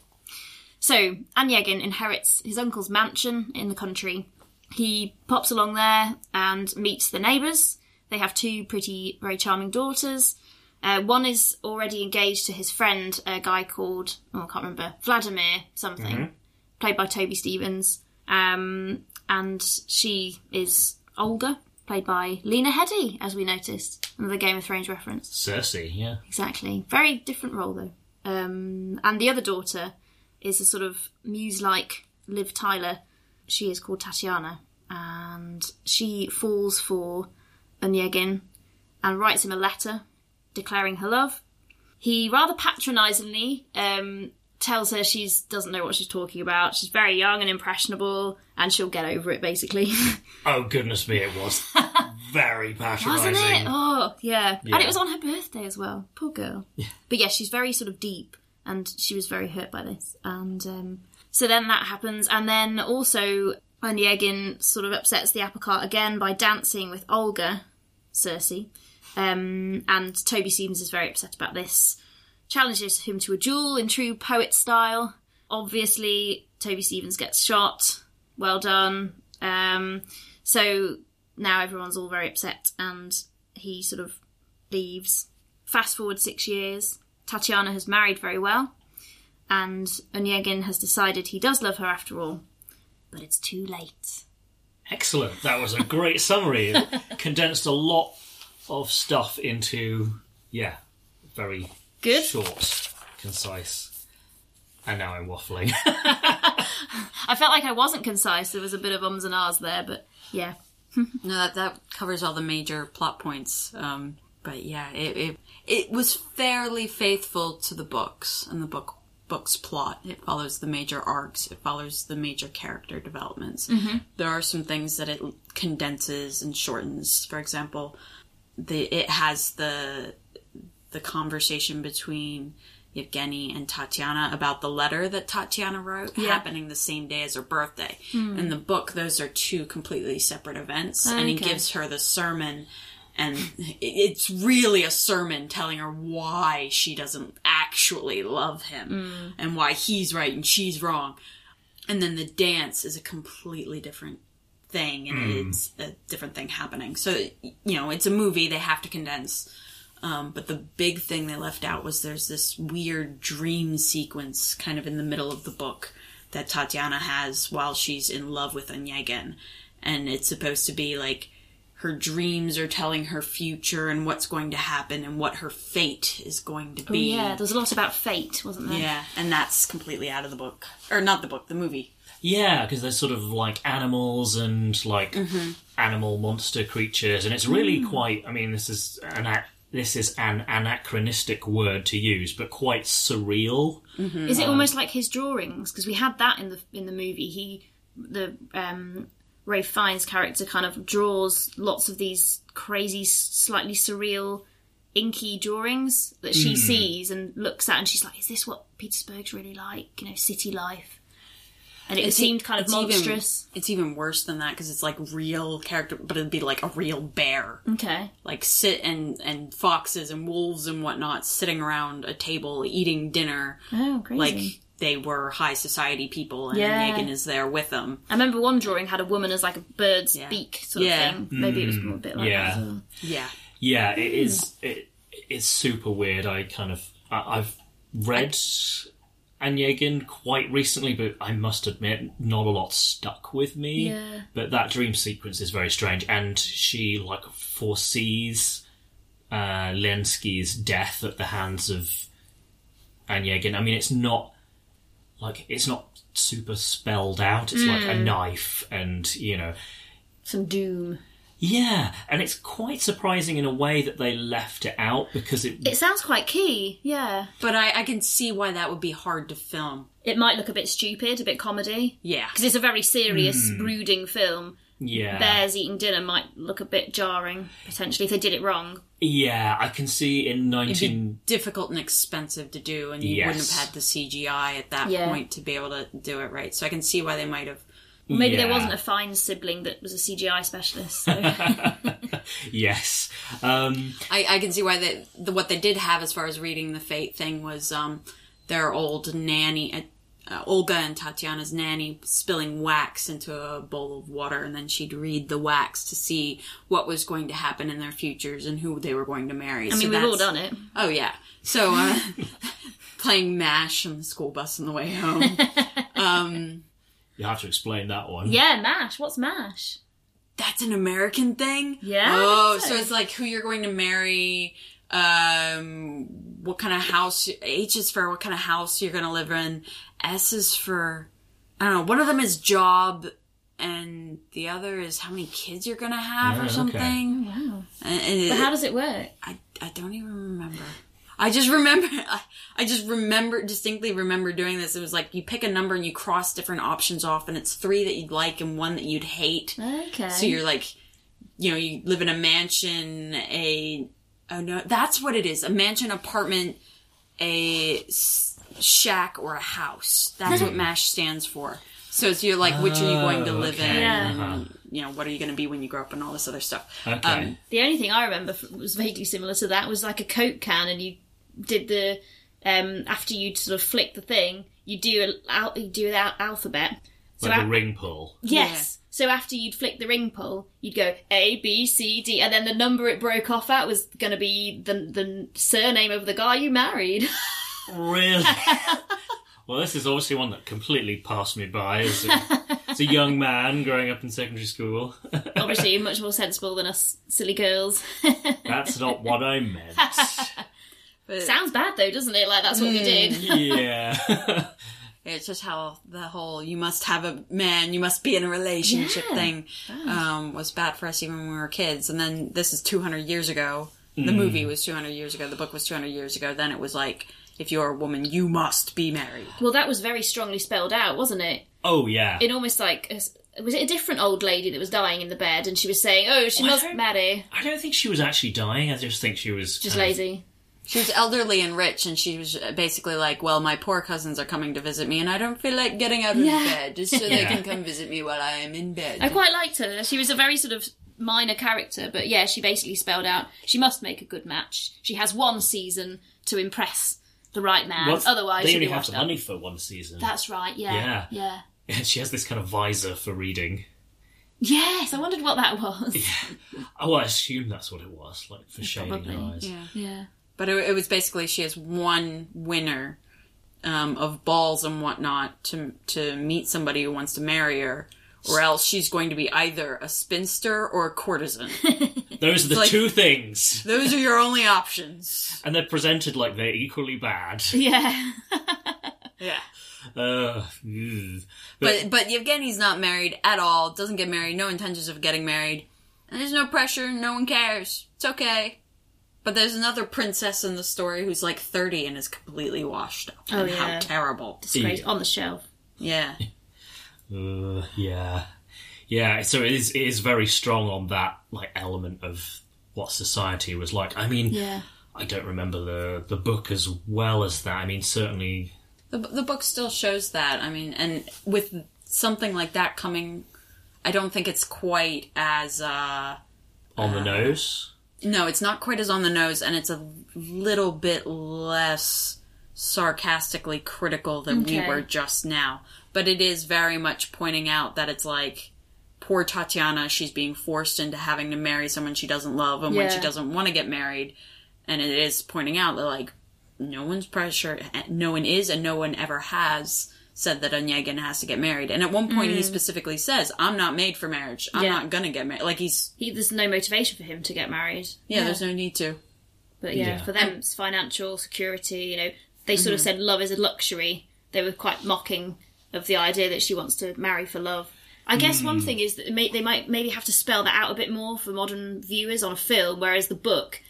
So, Anyegin inherits his uncle's mansion in the country. He pops along there and meets the neighbours. They have two pretty, very charming daughters. Uh, one is already engaged to his friend, a guy called, oh, I can't remember, Vladimir something, played by Toby Stephens. Um, and she is Olga, played by Lena Headey, as we noticed. Another Game of Thrones reference. Cersei, yeah. Exactly. Very different role though. Um, and the other daughter is a sort of muse-like Liv Tyler. She is called Tatiana, and she falls for Onegin and writes him a letter declaring her love. He rather patronisingly um, tells her she doesn't know what she's talking about. She's very young and impressionable, and she'll get over it. Basically, Oh, goodness me, it was very patronising. wasn't it? Oh, yeah. Yeah. And it was on her birthday as well. Poor girl. Yeah. But yeah, she's very sort of deep, and she was very hurt by this. And um, so then that happens, and then also Onegin sort of upsets the apple cart again by dancing with Olga, Cersei. Um, and Toby Stephens is very upset about this. Challenges him to a duel in true poet style. Obviously, Toby Stephens gets shot. Well done. Um, so now everyone's all very upset and he sort of leaves. Fast forward six years, Tatiana has married very well, and Onegin has decided he does love her after all, but it's too late. Excellent. That was a great summary. It condensed a lot of stuff into, yeah, very Good. short, concise. And now I'm waffling. I felt like I wasn't concise. There was a bit of ums and ahs there, but yeah. No, that, that covers all the major plot points. Um, but yeah, it, it it was fairly faithful to the books and the book book's plot. It follows the major arcs. It follows the major character developments. Mm-hmm. There are some things that it condenses and shortens. For example, the it has the the conversation between Yevgeny and Tatiana about the letter that Tatiana wrote Yeah. happening the same day as her birthday. Hmm. In the book, those are two completely separate events, and he gives her the sermon, and it's really a sermon telling her why she doesn't actually love him and why he's right and she's wrong. And then the dance is a completely different thing, and it's a different thing happening. So, you know, it's a movie, they have to condense. Um, but the big thing they left out was there's this weird dream sequence kind of in the middle of the book that Tatiana has while she's in love with Onegin. And it's supposed to be like her dreams are telling her future and what's going to happen and what her fate is going to oh, be. Yeah, there was a lot about fate, wasn't there? Yeah, and that's completely out of the book. Or not the book, the movie. Yeah, because there's sort of like animals and like mm-hmm. animal monster creatures, and it's really mm. quite. I mean, this is an ac- this is an anachronistic word to use, but quite surreal. Mm-hmm. Is it almost like his drawings? Because we had that in the in the movie. He the um, Ralph Fiennes character kind of draws lots of these crazy, slightly surreal inky drawings that she mm. sees and looks at, and she's like, "Is this what Petersburg's really like? You know, city life." And it It's- seemed kind of it's even- monstrous. it's even worse than that because it's like real character, but it'd be like a real bear. Okay. like sit and and foxes and wolves and whatnot sitting around a table eating dinner Oh, crazy. like they were high society people and Yeah. Onegin is there with them. I remember one drawing had a woman as like a bird's Yeah. beak sort Yeah. of thing. Maybe it was a bit like yeah. that. As well. Yeah. Yeah, it is. It, it's super weird. I kind of I, I've read Onegin quite recently, but I must admit, not a lot stuck with me. Yeah. But that dream sequence is very strange, and she like foresees uh, Lensky's death at the hands of Onegin. I mean, it's not like it's not super spelled out. It's like a mm. knife, and you know. Some doom. Yeah, and it's quite surprising in a way that they left it out because it. It sounds quite key. Yeah. But I, I can see why that would be hard to film. It might look a bit stupid, a bit comedy. Yeah. Because it's a very serious, hmm. brooding film. Yeah, Bears eating dinner might look a bit jarring, potentially, if they did it wrong. yeah, I can see in It'd nineteen. be difficult and expensive to do, and you Yes. wouldn't have had the CGI at that Yeah. point to be able to do it right. So I can see why they might have. Or maybe there wasn't a fine sibling that was a CGI specialist. So. Yes, um, I, I can see why they, the, what they did have as far as reading the fate thing was um, their old nanny, uh, Olga and Tatiana's nanny, spilling wax into a bowl of water, and then she'd read the wax to see what was going to happen in their futures and who they were going to marry. I mean, we've all done it. Oh yeah. So uh, playing Mash on the school bus on the way home. um, you have to explain that one. Yeah, MASH. What's MASH? that's an American thing. Yeah, Oh, I think so so. it's like who you're going to marry, um, what kind of house. H is for what kind of house you're going to live in. S is for I don't know. One of them is job, and the other is how many kids you're going to have Yeah, or okay. something. Wow. And, and But how does it work? I, I don't even remember. I just remember, I, I just remember, distinctly remember doing this. It was like you pick a number and you cross different options off, and it's three that you'd like and one that you'd hate. Okay. So you're like, you know, you live in a mansion, a, oh no, that's what it is. A mansion, apartment, a shack, or a house. That's what MASH stands for. So it's you're like, which are you going to Oh, live okay. in? Yeah. And, you know, what are you going to be when you grow up and all this other stuff. Okay. Um, The only thing I remember was vaguely similar to that was like a Coke can, and you did the um after you'd sort of flick the thing, you do a al- you do that alphabet. So like a- a ring pull. yes. So after you'd flick the ring pull, you'd go A B C D, and then the number it broke off at was going to be the the surname of the guy you married. Really? well, this is obviously one that completely passed me by as a, as a young man growing up in secondary school. Obviously, much more sensible than us silly girls. That's not what I meant. but- Sounds bad though, doesn't it? Like that's what we hmm, did. Yeah. It's just how the whole "you must have a man, you must be in a relationship" Yeah. thing um, was bad for us even when we were kids. And then this is 200 years ago. The movie was 200 years ago. The book was 200 years ago. Then it was like, if you're a woman, you must be married. Well, that was very strongly spelled out, wasn't it? oh, yeah. in almost like a, was it a different old lady that was dying in the bed and she was saying oh she Well, must don't- marry I don't think she was actually dying. I just think she was just kind of- lazy She was elderly and rich, and she was basically like, "Well, my poor cousins are coming to visit me, and I don't feel like getting out of Yeah. bed, just so they can come visit me while I am in bed." i quite liked her she was a very sort of minor character but yeah she basically spelled out she must make a good match she has one season to impress the right man Well, otherwise they she'll only be have washed the up. money for one season. that's right yeah Yeah. yeah she has this kind of visor for reading. yes i wondered what that was Oh, I assume that's what it was, like for shading Probably, her eyes. yeah. yeah But it, it was basically she has one winner um, of balls and whatnot to to meet somebody who wants to marry her, or else she's going to be either a spinster or a courtesan. Those are the like- two things. Those are your only options. And they're presented like they're equally bad. yeah Yeah. Uh, ugh. But but Yevgeny's not married at all. Doesn't get married. No intentions of getting married. And there's no pressure. No one cares. It's okay. But there's another princess in the story who's like 30 and is completely washed up. Oh, and yeah. How terrible. Disgrace Yeah. on the shelf Yeah. Uh, yeah, yeah. So it is. It is very strong on that like element of what society was like. I mean, yeah I don't remember the the book as well as that. I mean, certainly The, the book still shows that. I mean, and with something like that coming, I don't think it's quite as. uh on the nose. No, it's not quite as on the nose, and it's a little bit less sarcastically critical than we were just now. But it is very much pointing out that it's like poor Tatiana, she's being forced into having to marry someone she doesn't love, and when she doesn't want to get married, and it is pointing out that like no one's pressure, no one is, and no one ever has said that Onegin has to get married. And at one point, he mm. specifically says, "I'm not made for marriage. I'm Yeah. not gonna get married." Like he's He, there's no motivation for him to get married. yeah, there's no need to. But yeah, Yeah. for them, it's financial security. You know, they sort of mm-hmm. said love is a luxury. They were quite mocking of the idea that she wants to marry for love. I guess one mm. thing is that they, may, they might maybe have to spell that out a bit more for modern viewers on a film, whereas the book,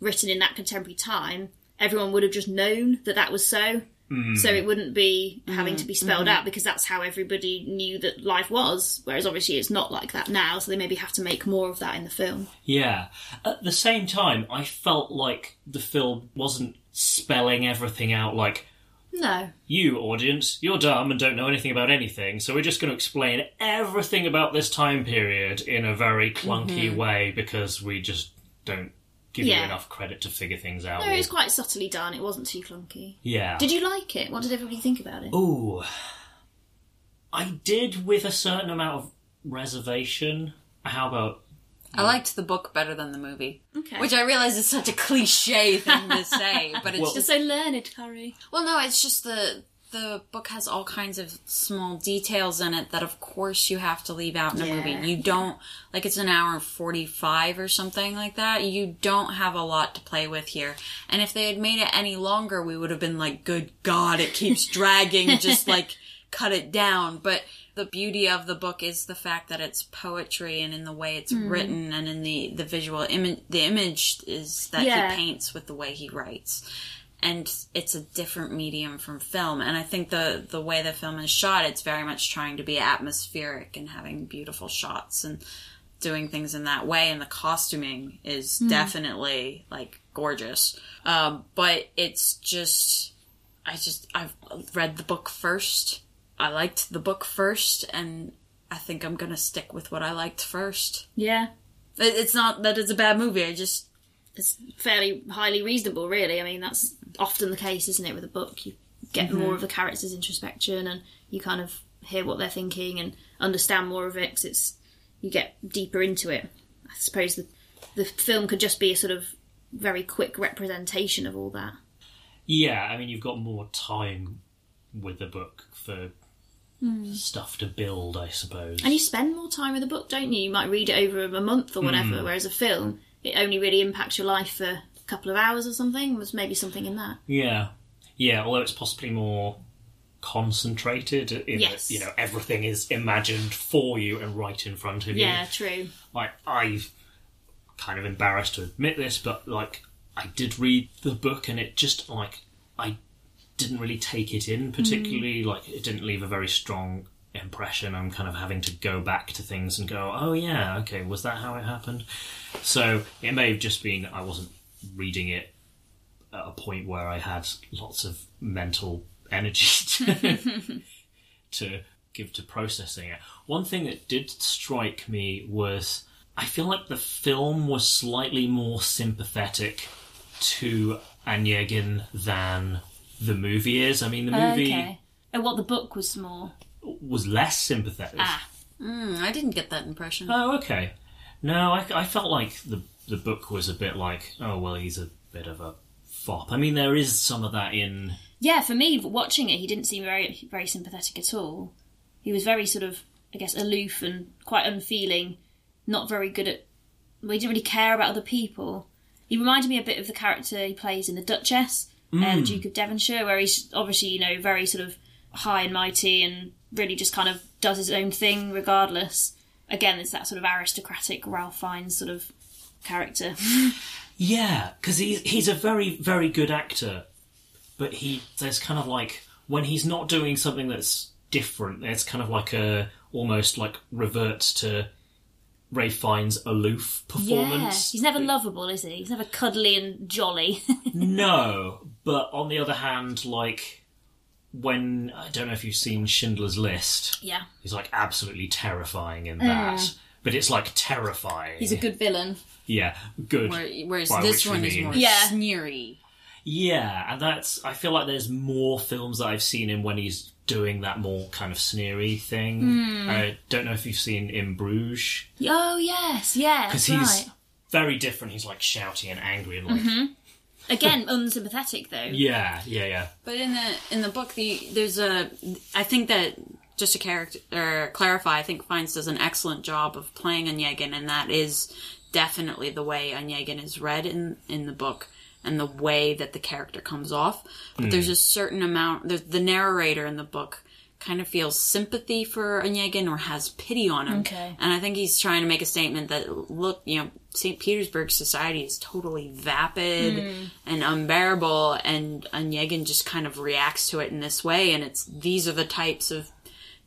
written in that contemporary time, everyone would have just known that that was so. Mm. So it wouldn't be having to be mm. spelled mm. out because that's how everybody knew that life was. Whereas obviously it's not like that now, so they maybe have to make more of that in the film. Yeah. At the same time, I felt like the film wasn't spelling everything out like, No. you, audience, you're dumb and don't know anything about anything, so we're just going to explain everything about this time period in a very clunky mm-hmm. way because we just don't give Yeah. you enough credit to figure things out. No, it was quite subtly done. It wasn't too clunky. yeah. Did you like it? What did everybody think about it? Ooh. I did with a certain amount of reservation. How about I liked the book better than the movie. Okay. Which I realize is such a cliche thing to say, but it's Well- just so learned, Harry. well, no, it's just the the book has all kinds of small details in it that, of course, you have to leave out in a Yeah. movie. You don't like it's an hour and forty five or something like that. You don't have a lot to play with here. And if they had made it any longer, we would have been like, "Good God, it keeps dragging." just like cut it down. But the beauty of the book is the fact that it's poetry and in the way it's mm-hmm. written and in the the visual image. The image is that Yeah. he paints with the way he writes and it's a different medium from film. And i think the the way the film is shot it's very much trying to be atmospheric and having beautiful shots and doing things in that way. And the costuming is definitely like gorgeous. Um, but it's just i just i've read the book first. I liked the book first and i think i'm gonna stick with what i liked first. Yeah. It's not that it's a bad movie. I just It's fairly highly reasonable, really. I mean, that's often the case, isn't it, with a book? You get mm-hmm. more of the characters' introspection and you kind of hear what they're thinking and understand more of it because it's you get deeper into it. I suppose the, the film could just be a sort of very quick representation of all that. Yeah, I mean, you've got more time with the book for hmm. stuff to build, I suppose. And you spend more time with a book, don't you? You might read it over a month or whatever, hmm. whereas a film, it only really impacts your life for couple of hours or something. There's maybe something in that. Yeah, yeah. Although it's possibly more concentrated in Yes. that you know everything is imagined for you and right in front of you. Yeah, true. Like I'm kind of embarrassed to admit this, but like I did read the book and it just like I didn't really take it in particularly. Mm. Like it didn't leave a very strong impression. I'm kind of having to go back to things and go, oh yeah, okay, was that how it happened? So it may have just been I wasn't reading it at a point where I had lots of mental energy to, to give to processing it. One thing that did strike me was I feel like the film was slightly more sympathetic to Onegin than the movie is. I mean, the movie Oh, what the book was more. was less sympathetic. Ah. mm, i didn't get that impression Oh, okay. No, I, I felt like the the book was a bit like, oh well, he's a bit of a fop. I mean, there is some of that in Yeah, for me, watching it, he didn't seem very, very sympathetic at all. He was very sort of, I guess, aloof and quite unfeeling. Not very good at. Well, he didn't really care about other people. He reminded me a bit of the character he plays in The Duchess, uh, the Duke of Devonshire, where he's obviously, you know, very sort of high and mighty and really just kind of does his own thing regardless. Again, it's that sort of aristocratic Ralph Fiennes sort of character. Yeah, because he's he's a very very good actor, but he there's kind of like when he's not doing something that's different, there's kind of like a almost like reverts to Ralph Fiennes' aloof Yeah, performance. he's never lovable, is he? He's never cuddly and jolly. No, but on the other hand, like when I don't know if you've seen Schindler's List, yeah, he's like absolutely terrifying in that. Mm. But it's like terrifying. he's a good villain. Yeah, good. Where, whereas By this one is mean- more Yeah. sneery. Yeah, and that's. I feel like there's more films that I've seen him when he's doing that more kind of sneery thing. Hmm. I don't know if you've seen In Bruges Oh yes, yeah, because he's right. very different. He's like shouty and angry and like Mm-hmm. Again, unsympathetic though. yeah, yeah, yeah. But in the in the book, the there's a I think that just to character or clarify, I think Fiennes does an excellent job of playing Onegin, and that is definitely the way Onegin is read in in the book and the way that the character comes off. But there's hmm. a certain amount. There's the narrator in the book kind of feels sympathy for Onegin or has pity on him. Okay. And I think he's trying to make a statement that look, you know, St. Petersburg society is totally vapid hmm. and unbearable and Onegin just kind of reacts to it in this way and it's these are the types of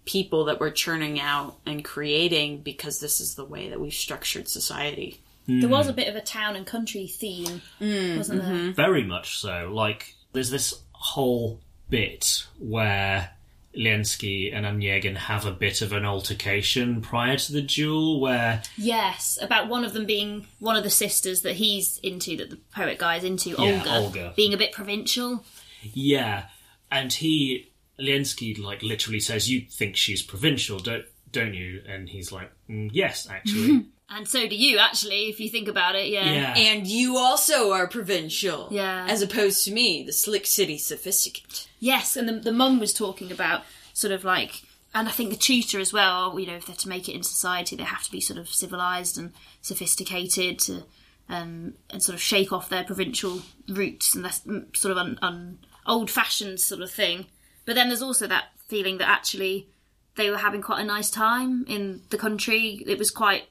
people that we're churning out and creating because this is the way that we've structured society. There was a hmm. bit of a town and country theme, hmm, wasn't there? Mm-hmm. Very much so. Like, there's this whole bit where Liensky and Onegin have a bit of an altercation prior to the duel where Yes, about one of them being one of the sisters that he's into, that the poet guy's into, Yeah, Olga, Olga. being a bit provincial. Yeah, and he Liensky like literally says, "You think she's provincial, don't don't you?" And he's like, mm, "Yes, actually." And so do you, actually, if you think about it, yeah. yeah, And you also are provincial. Yeah. As opposed to me, the slick city sophisticate. Yes, and the, the mum was talking about sort of like, and I think the tutor as well, you know, if they're to make it in society, they have to be sort of civilised and sophisticated to, um, and sort of shake off their provincial roots and that mm, sort of un, un, old fashioned sort of thing. But then there's also that feeling that actually they were having quite a nice time in the country. It was quite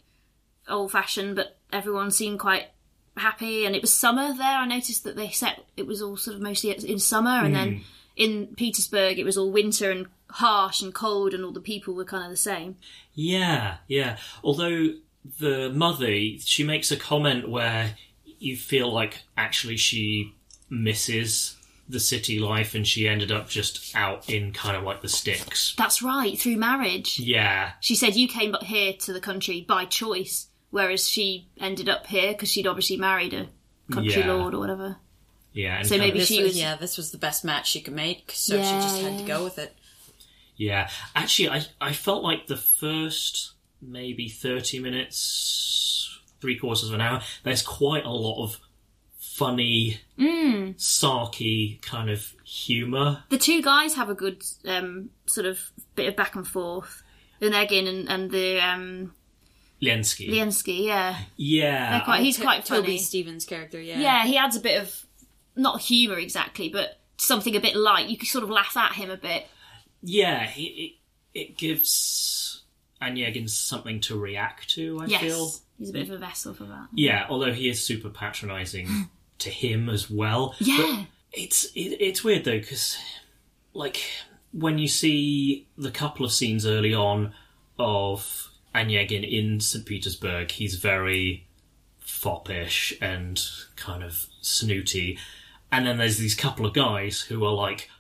old fashioned, but everyone seemed quite happy. And it was summer there. I noticed that they set it was all sort of mostly in summer, and then mm. in Petersburg it was all winter and harsh and cold, and all the people were kind of the same. yeah, yeah. Although the mother, she makes a comment where you feel like actually she misses the city life, and she ended up just out in kind of like the sticks. That's right, through marriage. Yeah, She said you came up here to the country by choice, whereas she ended up here because she'd obviously married a country Yeah. lord or whatever. yeah. And So maybe she was, was- yeah, this was the best match she could make, so she just had to go with it. Yeah, actually, I I felt like the first maybe thirty minutes, three quarters of an hour. There's quite a lot of funny, sarky kind of humour. The two guys have a good um, sort of bit of back and forth. Onegin and, and the um, Liensky, Liensky, yeah. yeah, quite, he's To- quite Toby funny. Stephens' character, yeah. Yeah, he adds a bit of not humour exactly, but something a bit light. You can sort of laugh at him a bit. yeah. He, it it gives Onegin something to react to. I Yes, feel. he's a bit of a vessel for that. Yeah, although he is super patronising to him as well. Yeah, It's it, it's weird though because like when you see the couple of scenes early on of Onegin in St. Petersburg, he's very foppish and kind of snooty, and then there's these couple of guys who are like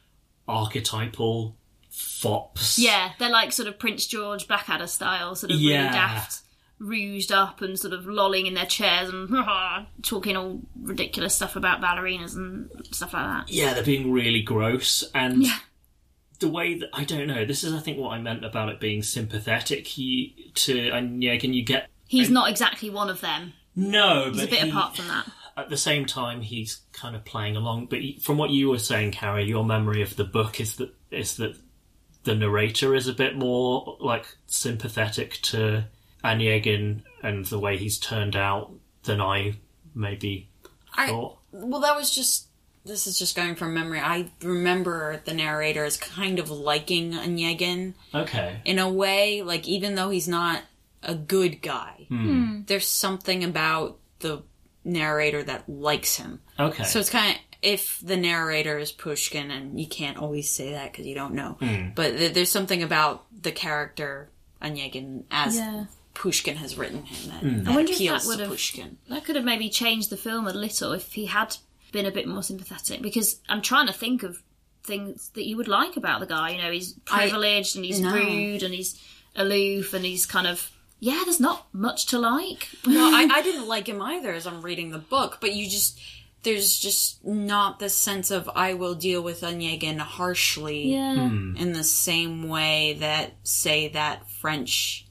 archetypal fops. yeah, they're like sort of Prince George Blackadder style, sort of Yeah. really daft, rouged up and sort of lolling in their chairs and talking all ridiculous stuff about ballerinas and stuff like that. yeah, they're being really gross and. Yeah. The way that I don't know, this is I think what I meant about it being sympathetic you, to Onegin. You get He's not exactly one of them. no, He's a bit he- apart from that. at the same time he's kind of playing along but from what you were saying carrie your memory of the book is that is that the narrator is a bit more like sympathetic to Onegin and the way he's turned out than i maybe I, thought well, that was just. This is just going from memory. I remember the narrator is kind of liking Onegin okay in a way. Like, even though he's not a good guy, Hmm. there's something about the narrator that likes him. okay So it's kind of if the narrator is Pushkin, and you can't always say that because you don't know. Hmm. But th- there's something about the character Onegin as Yeah. Pushkin has written him that, Mm. that I wonder if that would have Pushkin. that could have maybe changed the film a little if he had been a bit more sympathetic. Because I'm trying to think of things that you would like about the guy. You know, he's I- privileged and he's No. rude and he's aloof and he's kind of yeah. There's not much to like. No, I, I didn't like him either as I'm reading the book, but you just there's just not the sense of I will deal with Onegin harshly yeah. in the same way that say that French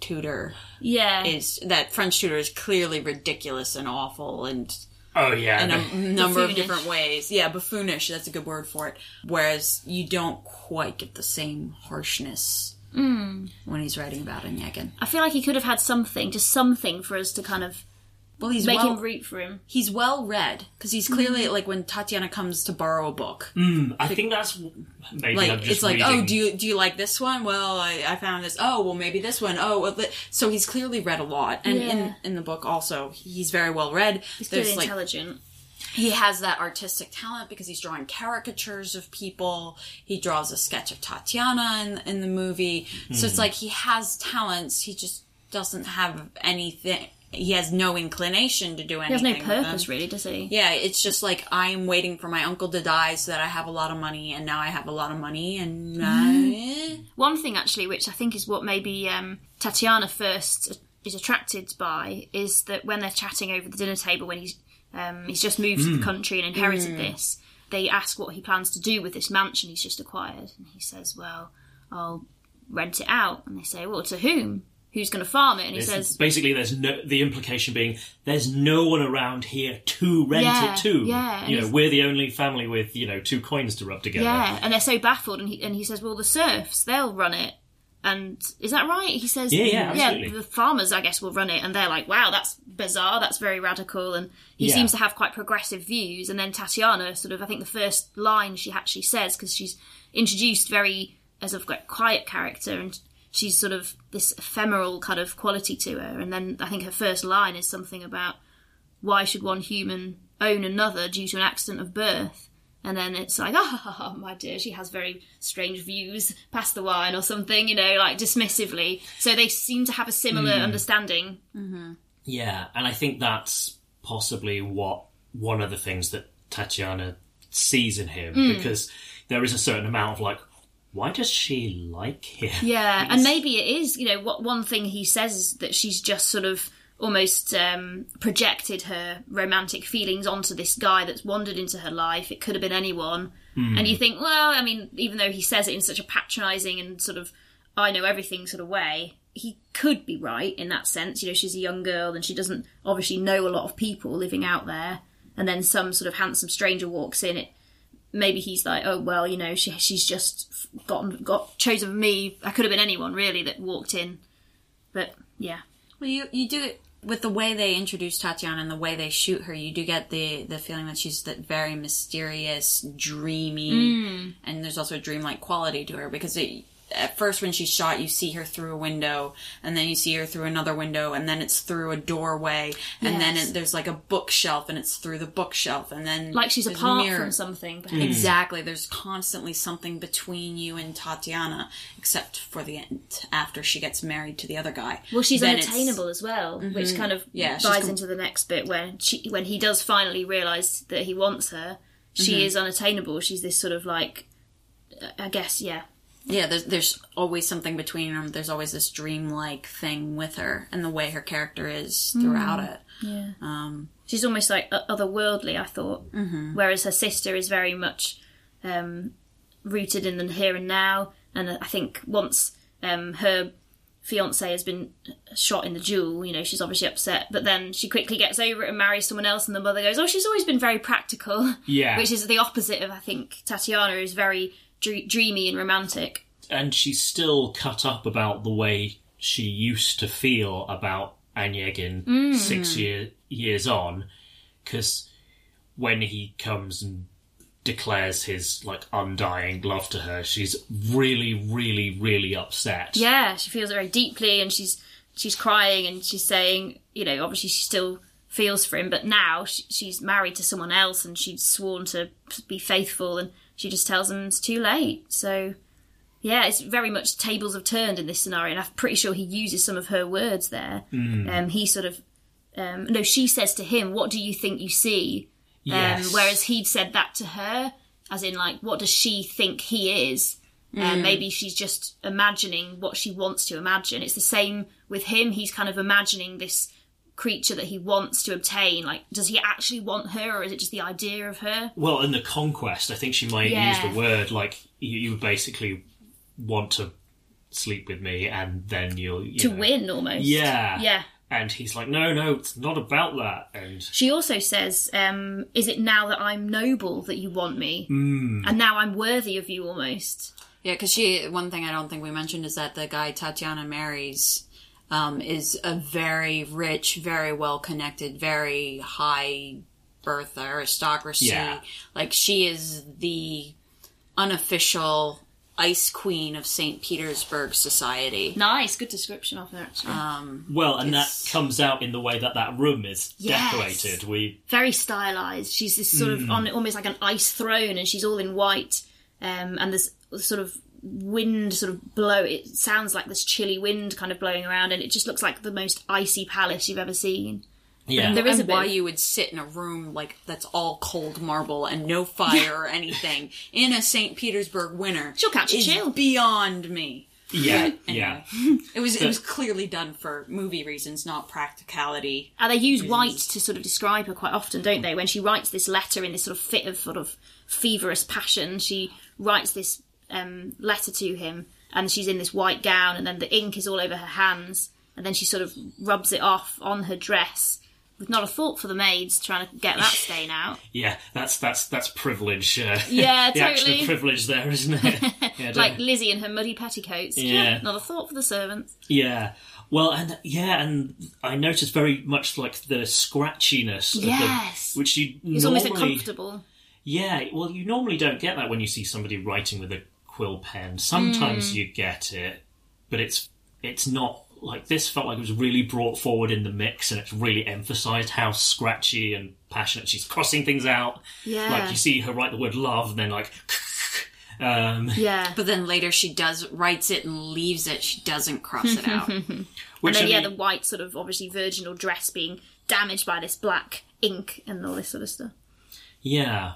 tutor Yeah. is that French tutor is clearly ridiculous and awful and Oh yeah, in a number of different ways. Yeah, buffoonish, that's a good word for it. Whereas you don't quite get the same harshness Mm. when he's writing about Onegin. I feel like he could have had something, just something for us to kind of Well, he's make well, him root for him. he's well read because he's clearly Mm-hmm. like when Tatiana comes to borrow a book, Mm, I think that's maybe like I'm just it's like, reading. oh, do you do you like this one? Well, I, I found this. Oh, well, maybe this one. Oh, well, th- so he's clearly read a lot, and in Yeah. in the book also he's very well read. He's There's clearly like intelligent. he has that artistic talent because he's drawing caricatures of people. He draws a sketch of Tatiana in in the movie, so it's like he has talents. He just doesn't have anything. He has no inclination to do anything. He has anything. no purpose, really, does he? Yeah, it's just like I'm waiting for my uncle to die so that I have a lot of money, and now I have a lot of money, and uh, One thing, actually, which I think is what maybe um, Tatiana first is attracted by, is that when they're chatting over the dinner table, when he's um, he's just moved to the country and inherited this, they ask what he plans to do with this mansion he's just acquired, and he says, "Well, I'll rent it out." And they say, "Well, to whom? Who's going to farm it?" And he says, basically, there's no the implication being there's no one around here to rent Yeah, it to. yeah, and you know, we're the only family with you know two coins to rub together. Yeah, and they're so baffled, and he and he says, "Well, the serfs, they'll run it." And is that right? He says, Yeah, yeah, absolutely. the farmers, I guess, will run it." And they're like, "Wow, that's bizarre. That's very radical." And he Yeah. seems to have quite progressive views. And then Tatiana, sort of, I think the first line she actually says because she's introduced very as a quite quiet character, and she's sort of this ephemeral kind of quality to her. And then I think her first line is something about why should one human own another due to an accident of birth? And then it's like, oh, my dear, she has very strange views, pass the wine or something, you know, like dismissively. So they seem to have a similar hmm. understanding. Mm-hmm. Yeah, and I think that's possibly what one of the things that Tatiana sees in him Hmm. because there is a certain amount of like, why does she like him? Yeah, and maybe it is, you know, what one thing he says is that she's just sort of almost um, projected her romantic feelings onto this guy that's wandered into her life. It could have been anyone. And you think, well, I mean, even though he says it in such a patronising and sort of I know everything sort of way, he could be right in that sense. You know, she's a young girl and she doesn't obviously know a lot of people living out there. And then some sort of handsome stranger walks in. It maybe he's like, oh well, you know, she she's just gotten got chosen me. I could have been anyone really that walked in, but yeah, Well, you you do it with the way they introduce Tatiana and the way they shoot her. You do get the the feeling that she's that very mysterious, dreamy, mm. and there's also a dreamlike quality to her because it, at first when she's shot, you see her through a window, and then you see her through another window, and then it's through a doorway, and then it, there's like a bookshelf, and it's through the bookshelf, and then like she's there's apart mirror. from something. But Exactly. There's constantly something between you and Tatiana, except for the end after she gets married to the other guy. Well, she's Then Mm-hmm. unattainable as well, which kind of Yeah, she's buys com- into the next bit when she when he does finally realise that he wants her. She Mm-hmm. is unattainable. She's this sort of like, I guess, yeah, Yeah, there's there's always something between them. There's always this dreamlike thing with her, and the way her character is throughout it. yeah. Um, She's almost like otherworldly. I thought, mm-hmm. whereas her sister is very much um, rooted in the here and now. And I think once um, her fiance has been shot in the duel, you know, she's obviously upset. But then she quickly gets over it and marries someone else. And the mother goes, "Oh, she's always been very practical." Yeah. which is the opposite of I think Tatiana is very dre- dreamy and romantic. and she's still cut up about the way she used to feel about Anyegin six mm. year, years on, because when he comes and declares his like undying love to her, she's really, really, really upset. Yeah, she feels it very deeply, and she's she's crying, and she's saying, you know, obviously she still feels for him, but now she, she's married to someone else, and she's sworn to be faithful, and she just tells him it's too late. So Yeah, it's very much tables have turned in this scenario, and I'm pretty sure he uses some of her words there. Um, he sort of, um, no, she says to him, "What do you think you see?" Yes. Um, whereas he'd said that to her, as in like, "What does she think he is?" And maybe she's just imagining what she wants to imagine. It's the same with him. He's kind of imagining this creature that he wants to obtain. Like, does he actually want her, or is it just the idea of her? Well, in the conquest, I think she might Yeah. use the word like you, you basically want to sleep with me, and then you'll you To know- win, almost. Yeah, Yeah. And he's like, no, no, it's not about that. And She also says, um, "Is it now that I'm noble that you want me, mm. and now I'm worthy of you almost?" Yeah, because she. One thing I don't think we mentioned is that the guy Tatiana marries um, is a very rich, very well connected, very high birth aristocracy. Yeah. Like she is the unofficial ice queen of St. Petersburg society. Nice, good description of her. Actually, well, and that comes out in the way that that room is Yes. decorated. We very stylized. She's this sort Mm. of on almost like an ice throne, and she's all in white. Um, and there's sort of wind sort of blow. It sounds like this chilly wind kind of blowing around, and it just looks like the most icy palace you've ever seen. yeah, There is and a bit why of- you would sit in a room like that's all cold marble and no fire or anything in a St. Petersburg winter. She'll catch a is chill. beyond me. yeah, Anyway. yeah. It was it was clearly done for movie reasons, not practicality. And they use white to sort of describe her quite often, don't they? When she writes this letter in this sort of fit of sort of feverish passion, she writes this um, letter to him, and she's in this white gown, and then the ink is all over her hands, and then she sort of rubs it off on her dress. With not a thought for the maids trying to get that stain out. Yeah, that's that's that's privilege. Uh, Yeah, the action totally. of privilege there, isn't it? Yeah, Like Lizzie in her muddy petticoats. Yeah. Not a thought for the servants. yeah. Well, and yeah, and I noticed very much like the scratchiness, of Yes. the, which you It's normally, almost uncomfortable. yeah. Well, you normally don't get that when you see somebody writing with a quill pen. Sometimes you get it, but it's it's not like this. Felt like it was really brought forward in the mix, and it's really emphasised how scratchy and passionate she's crossing things out. Yeah. Like you see her write the word love, and then like. Um, Yeah. But then later she does writes it and leaves it. She doesn't cross it out. which and I then, yeah, mean- the white sort of obviously virginal dress being damaged by this black ink and all this sort of stuff. Yeah.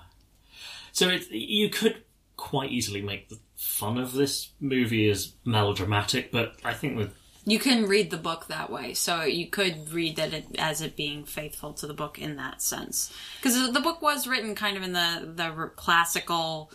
So it, you could quite easily make the fun of this movie as melodramatic, but I think with you can read the book that way, so you could read that it, as it being faithful to the book in that sense. Because the book was written kind of in the the classical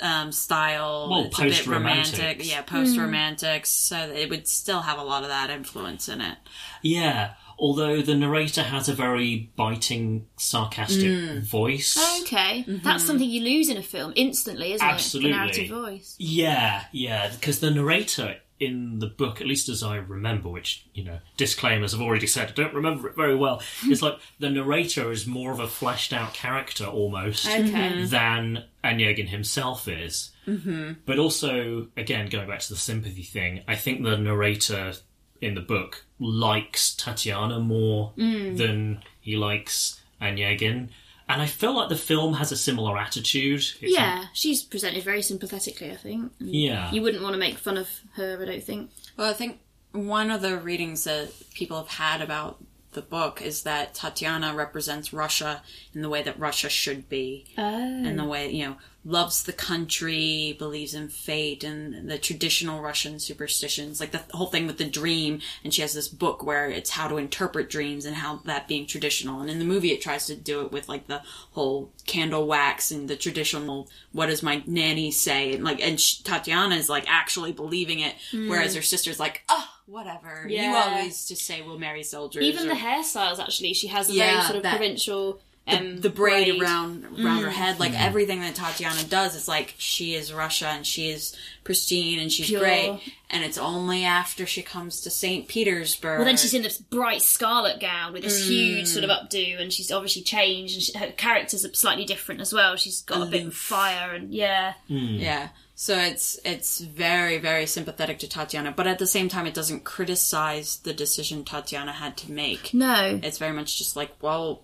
um, style. Well, it's a bit post-romantics. romantic, yeah, post romantics. So it would still have a lot of that influence in it. yeah, although the narrator has a very biting, sarcastic mm. voice. Okay, mm-hmm. that's something you lose in a film instantly, isn't Absolutely. it? The narrative voice. Yeah, yeah, because the narrator in the book, at least as I remember, which, you know, disclaimers I've already said, I don't remember it very well, it's like the narrator is more of a fleshed out character almost Okay. Mm-hmm. than Onegin himself is. Mm-hmm. But also, again, going back to the sympathy thing, I think the narrator in the book likes Tatiana more mm. than he likes Onegin. And I feel like the film has a similar attitude. It's Yeah, she's presented very sympathetically, I think. And Yeah. You wouldn't want to make fun of her, I don't think. Well, I think one of the readings that people have had about the book is that Tatiana represents Russia in the way that Russia should be. Oh. In the way, you know, loves the country, believes in fate and the traditional Russian superstitions, like the whole thing with the dream. And she has this book where it's how to interpret dreams and how that being traditional. And in the movie, it tries to do it with like the whole candle wax and the traditional, what does my nanny say? And like, and Tatiana is like actually believing it, hmm. whereas her sister's like, oh, whatever. You always just say we'll marry soldiers. Even or- the hairstyles, actually, she has a Yeah, very sort of that- provincial. The, Um, the braid, braid. around around her head, like everything that Tatiana does, is like she is Russia and she is pristine and she's Pure. great, and it's only after she comes to Saint Petersburg. Well, then she's in this bright scarlet gown with this huge sort Mm. of updo, and she's obviously changed, and she, her characters are slightly different as well. She's got a bit of fire, and yeah, yeah. So it's it's very very sympathetic to Tatiana, but at the same time, it doesn't criticize the decision Tatiana had to make. no, It's very much just like, well,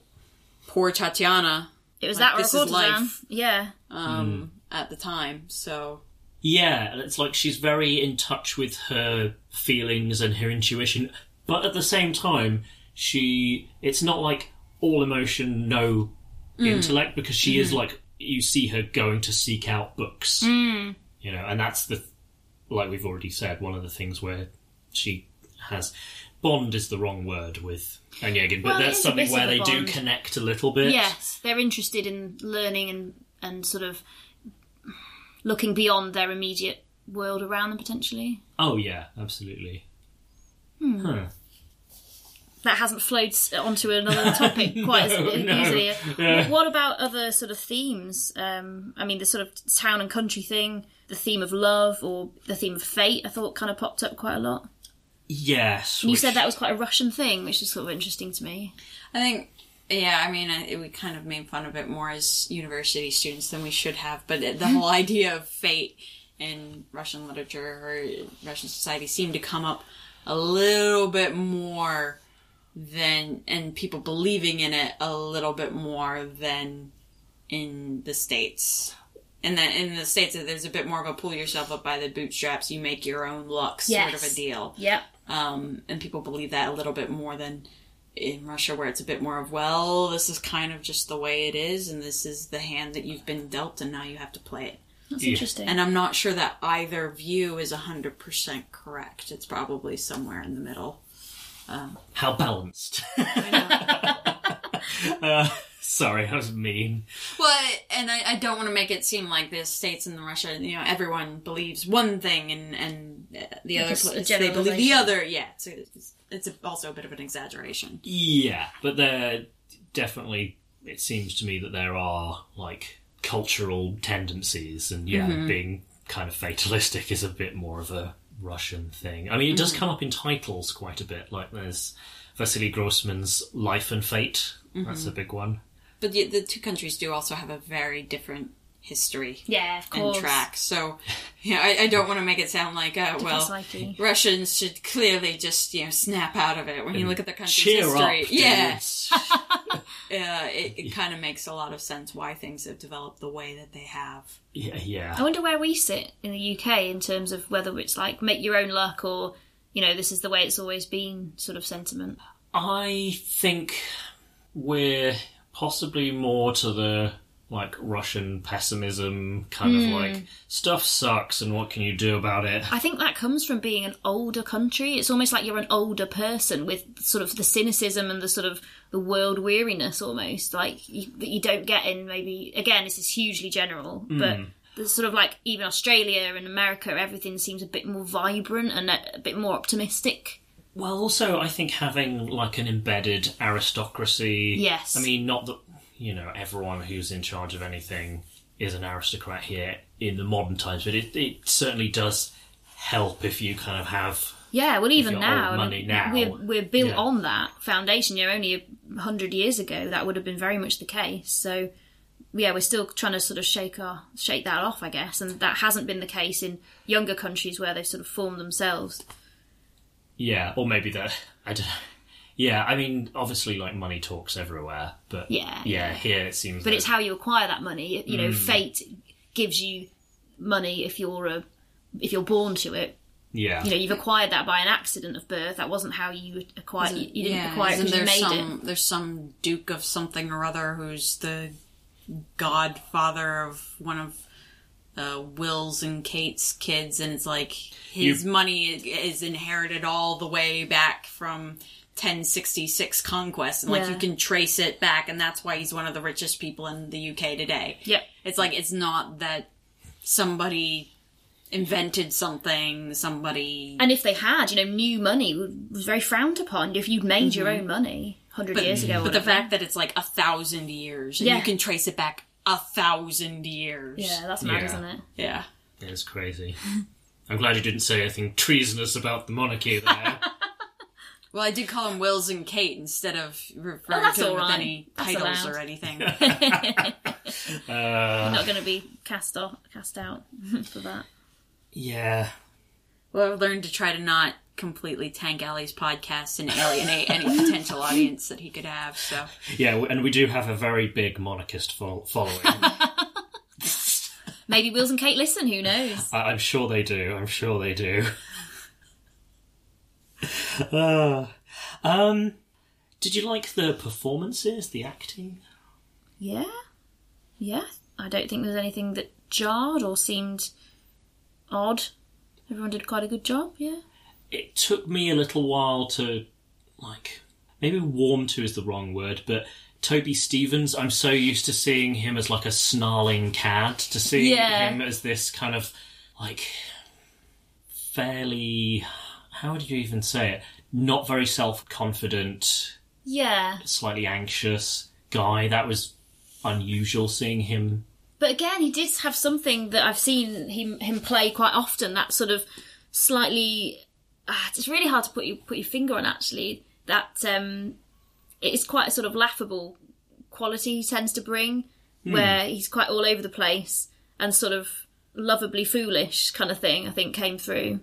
poor Tatiana. It was like, that or a this is life. Yeah, um, hmm. at the time. So. Yeah, it's like she's very in touch with her feelings and her intuition, but at the same time, she it's not like all emotion, no hmm. intellect, because she is mm-hmm. like you see her going to seek out books, hmm. you know, and that's the like we've already said one of the things where she has bond is the wrong word with Onegin, but Well, that's something where they do connect a little bit. Yes, they're interested in learning and and sort of looking beyond their immediate world around them potentially. Oh yeah, absolutely. Hmm. Huh. That hasn't flowed onto another topic quite as No, no. easily. Yeah. What- What about other sort of themes? Um, I mean, the sort of town and country thing, the theme of love, or the theme of fate. I thought kind of popped up quite a lot. Yes. And you which- said that was quite a Russian thing, which is sort of interesting to me. I think, yeah, I mean, I, we kind of made fun of it more as university students than we should have, but the mm-hmm. whole idea of fate in Russian literature or Russian society seemed to come up a little bit more than, and people believing in it a little bit more than in the States. And then in the States, that there's a bit more of a pull yourself up by the bootstraps, you make your own luck sort of a deal Yep. um, and people believe that a little bit more than in Russia, where it's a bit more of well, this is kind of just the way it is, and this is the hand that you've been dealt, and now you have to play it. That's Yeah. interesting. And I'm not sure that either view is hundred percent correct. It's probably somewhere in the middle. How balanced. uh, sorry, I was mean. Well, and I, I don't want to make it seem like the states and Russia, you know, everyone believes one thing, and and uh, the other a s- a place, they believe the other. Yeah, it's, it's, it's also a bit of an exaggeration. Yeah, but there definitely, it seems to me that there are, like, cultural tendencies, and yeah, Mm-hmm. being kind of fatalistic is a bit more of a Russian thing. I mean, it does Mm-hmm. come up in titles quite a bit, like there's Vasily Grossman's Life and Fate, that's a Mm-hmm. big one. But the, the two countries do also have a very different history. yeah, of and track. So, yeah, I, I don't want to make it sound like, uh, well, psyche. Russians should clearly just, you know, snap out of it when you look at the country's Cheer history. up, yeah, uh, it, it kind of makes a lot of sense why things have developed the way that they have. yeah, yeah. I wonder where we sit in the UK in terms of whether it's like make your own luck or, you know, this is the way it's always been sort of sentiment. I think we're possibly more to the like Russian pessimism kind of hmm. like stuff sucks and what can you do about it? I think that comes from being an older country. It's almost like you're an older person with sort of the cynicism and the sort of the world weariness almost like you, that you don't get in maybe again this is hugely general hmm. but there's sort of like even Australia and America everything seems a bit more vibrant and a, a bit more optimistic. Well, also I think having like an embedded aristocracy. Yes. I mean, not that you know everyone who's in charge of anything is an aristocrat here in the modern times, but it, it certainly does help if you kind of have Yeah, well, even now, money now, we're we're built yeah. on that foundation. You know, only a hundred years ago, that would have been very much the case. So, yeah, we're still trying to sort of shake our shake that off, I guess, and that hasn't been the case in younger countries where they've sort of formed themselves. Yeah, or maybe that I don't. Yeah, I mean, obviously, like money talks everywhere, but Yeah, yeah, here it seems. But that- it's how you acquire that money. You Mm. know, fate gives you money if you're a if you're born to it. yeah, You know, you've acquired that by an accident of birth. That wasn't how you acquired. You, you didn't yeah, acquire it isn't because you there made some, it. There's some duke of something or other who's the godfather of one of uh, Will's and Kate's kids, and it's like his You- money is inherited all the way back from 1066 conquest, and like Yeah. you can trace it back, and that's why he's one of the richest people in the UK today. Yep. It's like it's not that somebody invented something, somebody And if they had, you know, new money was very frowned upon. If you'd made your own money hundred years ago, or But the fact that it's like a thousand years and Yeah. you can trace it back a thousand years. yeah, that's mad, Yeah. isn't it? Yeah. it's crazy. I'm glad you didn't say anything treasonous about the monarchy there. Well, I did call him Wills and Kate instead of referring Oh, that's to him all with right. any That's titles allowed. or anything. uh, Not going to be cast off, cast out for that. yeah, well, I've learned to try to not completely tank Ali's podcast and alienate any potential audience that he could have. So yeah, and we do have a very big monarchist fo- following. Maybe Wills and Kate listen. Who knows? I- I'm sure they do. I'm sure they do. Uh, um, did you like the performances, the acting? Yeah, yeah. I don't think there's anything that jarred or seemed odd. Everyone did quite a good job. Yeah. It took me a little while to, like, maybe warm to is the wrong word, but Toby Stephens, I'm so used to seeing him as like a snarling cat, to seeing Yeah. him as this kind of, like, fairly, how would you even say it? Not very self confident, Yeah. slightly anxious guy. That was unusual seeing him. But again, he did have something that I've seen him him play quite often. That sort of slightly. Ah, it's really hard to put you put your finger on. Actually, that um, it's quite a sort of laughable quality he tends to bring, where he's quite all over the place and sort of lovably foolish kind of thing. I think came through.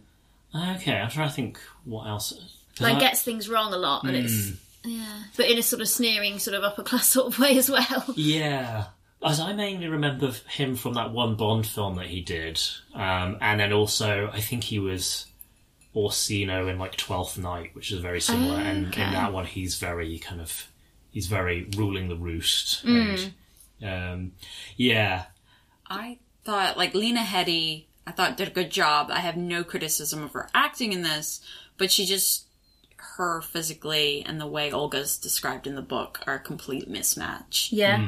Okay, I'm trying to think what else. Like I- gets things wrong a lot, and it's yeah, but in a sort of sneering, sort of upper class sort of way as well. Yeah. As I mainly remember him from that one Bond film that he did. Um, and then also, I think he was Orsino in like Twelfth Night, which is very similar. And Okay. in that one, he's very kind of, he's very ruling the roost. Mm. And, um, yeah. I thought like Lena Headey, I thought did a good job. I have no criticism of her acting in this, but she just her physically and the way Olga's described in the book are a complete mismatch. Yeah,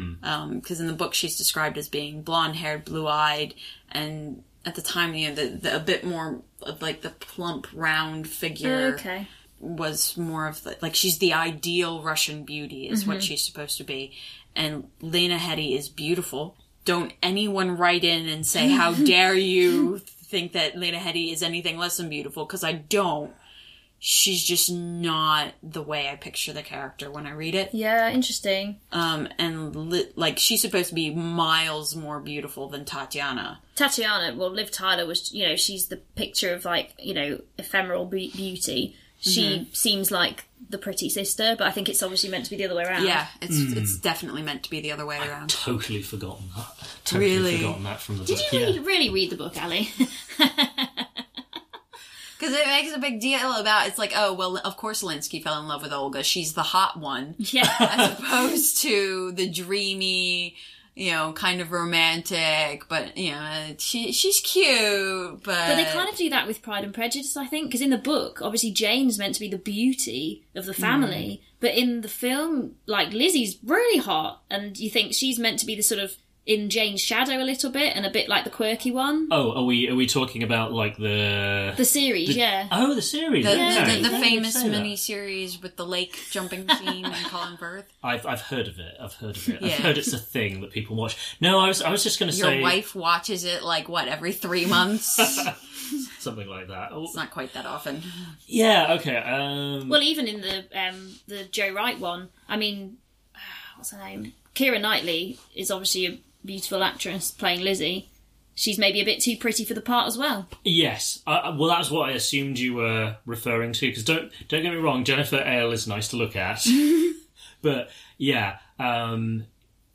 because in the book she's described as being blonde haired, blue eyed, and at the time, you know, the, the a bit more of like the plump, round figure okay. was more of the like she's the ideal Russian beauty is Mm-hmm. what she's supposed to be, and Lena Headey is beautiful. Don't anyone write in and say how dare you think that Lena Headey is anything less than beautiful because I don't. She's just not the way I picture the character when I read it. Yeah, interesting. Um, and li- like she's supposed to be miles more beautiful than Tatiana. Tatiana, well, Liv Tyler was, you know, she's the picture of like, you know, ephemeral be- beauty. She seems like the pretty sister, but I think it's obviously meant to be the other way around. Yeah, it's Hmm. it's definitely meant to be the other way around. Totally forgotten that. Totally Really? forgotten that from the Did book. you yeah. really, really read the book, Ali? Because it makes a big deal about it's like, oh well, of course Lenski fell in love with Olga. She's the hot one, yeah. as opposed to the dreamy, you know, kind of romantic. But you know, she she's cute, but But they kind of do that with Pride and Prejudice, I think, because in the book, obviously Jane's meant to be the beauty of the family, mm. but in the film, like Lizzie's really hot, and you think she's meant to be the sort of in Jane's shadow a little bit, and a bit like the quirky one. Oh, are we are we talking about like the The series, the- yeah. Oh, the series. the, okay. the, the Yeah, famous mini series with the lake jumping scene and Colin Firth. I've I've heard of it. I've heard of it. Yeah. I've heard it's a thing that people watch. No, I was I was just going to say Your wife watches it like what every three months. something like that. Oh, not quite that often. yeah. Okay. Um, Well, even in the um, the Joe Wright one, I mean, what's her name? Keira Knightley is obviously a beautiful actress playing Lizzie. She's maybe a bit too pretty for the part as well. yes. Uh, well, that's what I assumed you were referring to. Because don't don't get me wrong, Jennifer Ehle is nice to look at, but yeah. Um,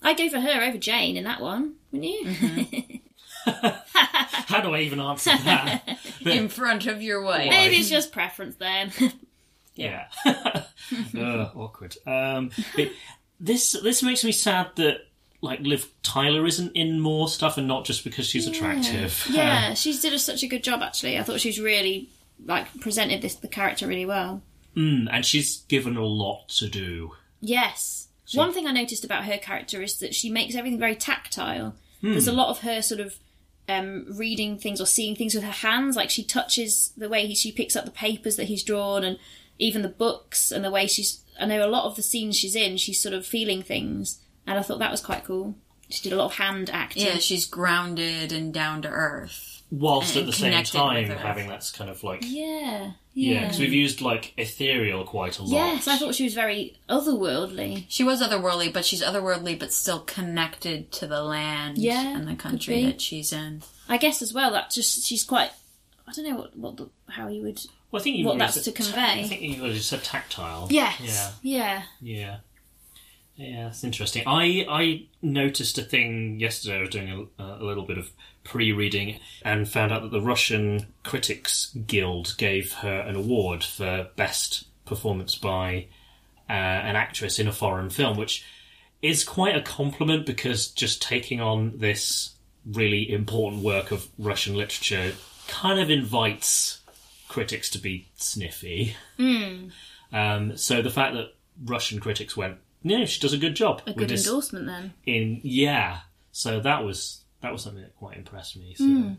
I'd go for her over Jane in that one, wouldn't you? how do I even answer that? In front of your wife. Maybe it's just preference then. Yeah. Ugh, awkward. Um, but this this makes me sad that like Liv Tyler isn't in more stuff and not just because she's attractive. yeah, she's did a, such a good job actually. I thought she's really like presented this the character really well. Mm, and she's given a lot to do. Yes. One thing I noticed about her character is that she makes everything very tactile. There's a lot of her sort of um, reading things or seeing things with her hands. Like she touches the way he, she picks up the papers that he's drawn and even the books and the way she's. I know a lot of the scenes she's in, she's sort of feeling things. And I thought that was quite cool. She did a lot of hand acting. Yeah, she's grounded and down to earth. Whilst at the same time having that kind of like yeah. yeah, Yeah. because we've used like ethereal quite a lot. Yes, I thought she was very otherworldly. She was otherworldly, but she's otherworldly, but still connected to the land Yeah, and the country that she's in. I guess as well that just she's quite. I don't know what what the, how you would. Well, I think you What that's said to ta- convey. I think you already said tactile. Yes. Yeah. Yeah. Yeah. Yeah, it's interesting. I I noticed a thing yesterday. I was doing a, a little bit of pre-reading and found out that the Russian Critics Guild gave her an award for best performance by uh, an actress in a foreign film, which is quite a compliment because just taking on this really important work of Russian literature kind of invites critics to be sniffy. Um, so the fact that Russian critics went, yeah, she does a good job. A good endorsement then. in yeah. So that was that was something that quite impressed me. So. Hmm.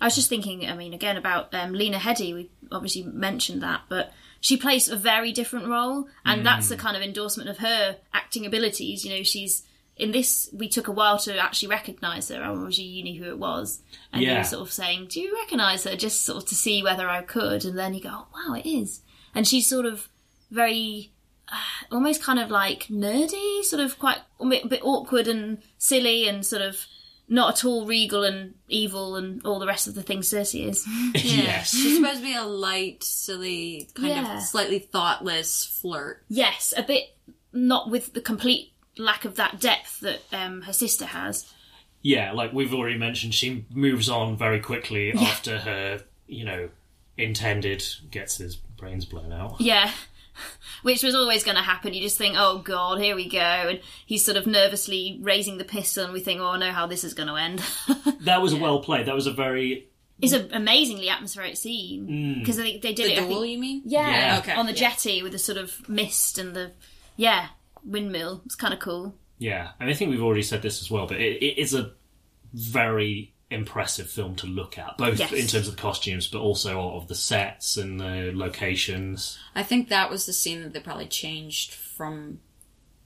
I was just thinking, I mean, again about um, Lena Headey. We obviously mentioned that, but she plays a very different role, and that's the kind of endorsement of her acting abilities. You know, she's in this. We took a while to actually recognise her. I was you knew who it was, and you Yeah. were sort of saying, "Do you recognise her?" Just sort of to see whether I could, and then you go, oh, "Wow, it is." And she's sort of very almost kind of like nerdy, sort of quite a bit, a bit awkward and silly, and sort of not at all regal and evil and all the rest of the things Cersei is. yes. She's supposed to be a light, silly, kind Yeah. of slightly thoughtless flirt. yes, a bit not with the complete lack of that depth that um, her sister has. Yeah, like we've already mentioned, she moves on very quickly after her, you know, intended gets his brains blown out. Yeah. Which was always going to happen. You just think, oh god, here we go. And he's sort of nervously raising the pistol, and we think, oh, I know how this is going to end. That was well played. That was a very it's an amazingly atmospheric scene mm. because they, they did The it. I duel, think- you mean? Yeah, Yeah. Okay, on the yeah. jetty with the sort of mist and the yeah windmill. It's kind of cool. yeah, and I think we've already said this as well, but it, it is a very impressive film to look at, both Yes. in terms of the costumes, but also of the sets and the locations. I think that was the scene that they probably changed from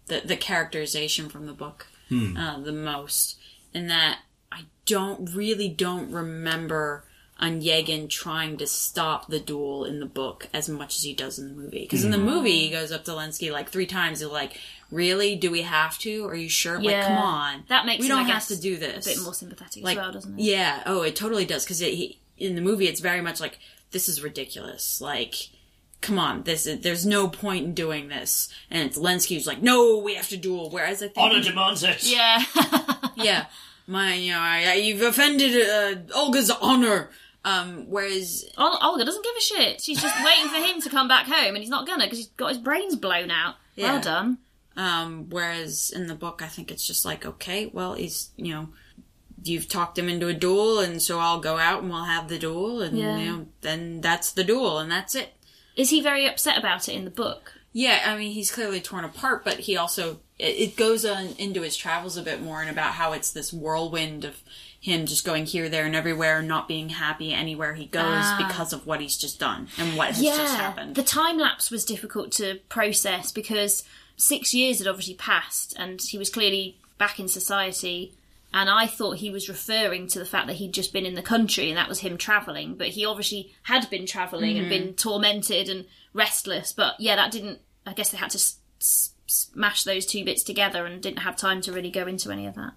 the the characterization from the book uh, the most. In that I don't really don't remember Onegin trying to stop the duel in the book as much as he does in the movie. Because in the movie, he goes up to Lenski like three times. He's like, "Really? Do we have to? Are you sure? Like, come on, That makes we him, don't I have to do this." A bit more sympathetic like as well, doesn't it? yeah oh it totally does because in the movie it's very much like this is ridiculous like come on this is, there's no point in doing this and it's Lenski who's like no we have to duel whereas I think Honor demands it. Yeah. yeah my you know I, I- you've offended uh, Olga's honor um whereas Olga doesn't give a shit. She's just waiting for him to come back home, and he's not gonna because he's got his brains blown out. Yeah. Well done. Um, whereas in the book, I think it's just like, okay, well, he's, you know, you've talked him into a duel, and so I'll go out and we'll have the duel, and, Yeah. you know, then that's the duel, and that's it. Is he very upset about it in the book? Yeah, I mean, he's clearly torn apart, but he also, it, it goes on into his travels a bit more and about how it's this whirlwind of him just going here, there, and everywhere, and not being happy anywhere he goes Ah. because of what he's just done and what has just happened. The time lapse was difficult to process because six years had obviously passed and he was clearly back in society. And I thought he was referring to the fact that he'd just been in the country and that was him travelling. But he obviously had been travelling and been tormented and restless. But yeah, that didn't. I guess they had to s- s- smash those two bits together and didn't have time to really go into any of that.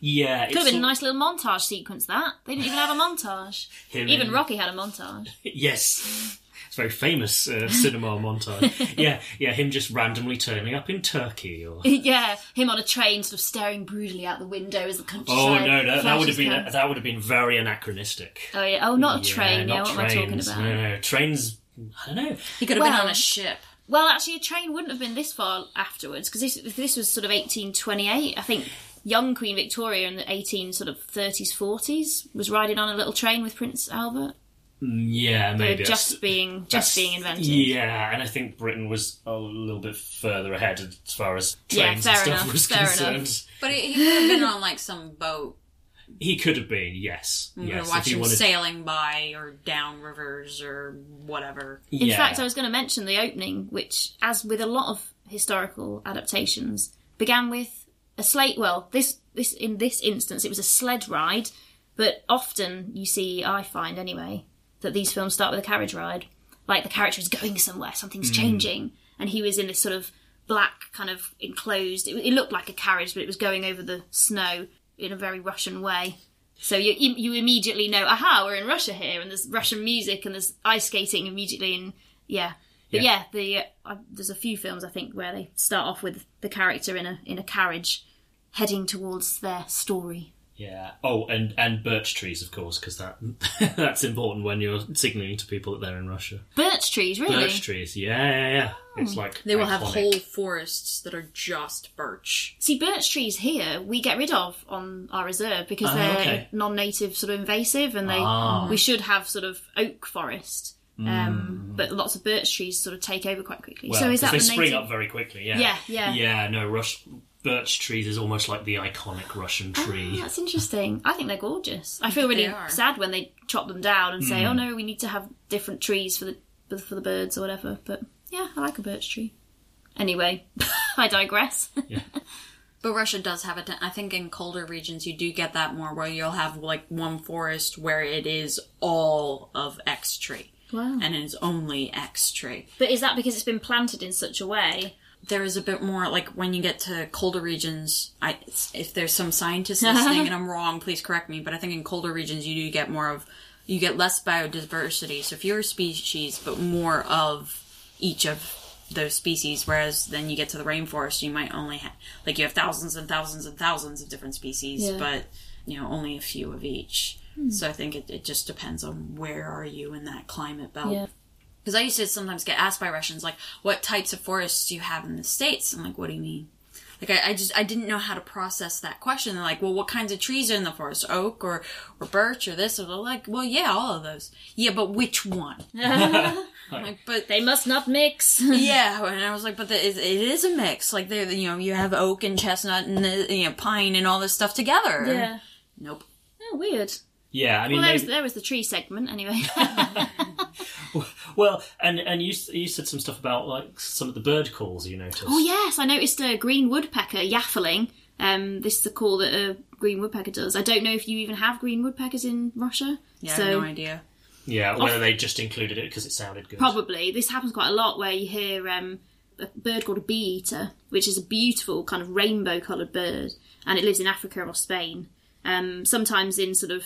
Yeah, Could have it's been a nice little montage sequence. That they didn't even have a montage. him Even in- Rocky had a montage. Yes. It's a very famous uh, cinema montage. Yeah, yeah, him just randomly turning up in Turkey or yeah, him on a train, sort of staring broodily out the window as the countryside. Oh no, that, that would have been past. that would have been very anachronistic. Oh yeah, oh not a train. Yeah, not what am I talking trains. about? No, no, trains. I don't know. he could have been on a ship. Well, actually, a train wouldn't have been this far afterwards because this this was sort of 1828. I think young Queen Victoria in the 18 sort of 30s, 40s was riding on a little train with Prince Albert. Mm, yeah, They were maybe just being just being invented. Yeah, and I think Britain was a little bit further ahead as far as Yeah, trains fair and stuff enough, was fair enough. concerned. But he, he could have been on like some boat, He could have been, yes, we yes. could watch if him wanted, sailing by or down rivers or whatever. In yeah. fact, I was going to mention the opening, which, as with a lot of historical adaptations, began with a slate. Well, this this in this instance, it was a sled ride, but often you see, I find anyway, that these films start with a carriage ride. Like the character is going somewhere, something's hmm. changing, and he was in this sort of black kind of enclosed. It, it looked like a carriage, but it was going over the snow in a very Russian way. So you you immediately know, aha, we're in Russia here, and there's Russian music and there's ice skating immediately, and yeah, But Yeah. yeah, the uh, there's a few films I think where they start off with the character in a in a carriage heading towards their story. Yeah. Oh, and and birch trees, of course, because that that's important when you're signaling to people that they're in Russia. Birch trees, really? Birch trees. Yeah, yeah, yeah. It's like They will have whole forests that are just birch. See, birch trees here we get rid of on our reserve because Ah, they're okay. non-native, sort of invasive, and they Ah. we should have sort of oak forest. Um, but lots of birch trees sort of take over quite quickly. Well, so is that they the spring native? up very quickly? Yeah. Yeah, yeah. Yeah. No, Rush birch trees is almost like the iconic Russian tree. Ah, That's interesting. I think they're gorgeous. I feel really sad when they chop them down and Hmm. say, "Oh no, we need to have different trees for the for the birds or whatever." But yeah, I like a birch tree. Anyway, I digress. But Russia does have it. I think in colder regions you do get that more, where you'll have like one forest where it is all of X tree, Wow. and it is only X tree. but is that because it's been planted in such a way? There is a bit more like when you get to colder regions. I if there's some scientists listening and I'm wrong, please correct me. But I think in colder regions you do get more of you get less biodiversity, so fewer species, but more of each of those species. Whereas then you get to the rainforest, you might only have like you have thousands and thousands and thousands of different species, Yeah. but you know only a few of each. Hmm. So I think it, it just depends on where are you in that climate belt. Yeah. Because I used to sometimes get asked by Russians, like, what types of forests do you have in the States? I'm like, what do you mean? Like, I, I just, I didn't know how to process that question. They're like, well, what kinds of trees are in the forest? Oak or, or birch or this? Or they're like, well, yeah, all of those. Yeah, but which one? Like, but They must not mix. yeah, and I was like, but the, it, it is a mix. Like, there, you know, you have oak and chestnut and the, you know pine and all this stuff together. yeah. Nope. Oh, weird. Yeah, I mean, Well, there was, there was the tree segment anyway. well, and and you you said some stuff about like some of the bird calls you noticed. oh yes, I noticed a green woodpecker yaffling. Um, this is the call that a green woodpecker does. I don't know if you even have green woodpeckers in Russia. Yeah, so I have no idea. Yeah, whether they just included it because it sounded good. Probably. This happens quite a lot where you hear um, a bird called a bee eater, which is a beautiful kind of rainbow coloured bird, and it lives in Africa or Spain. Um, sometimes in sort of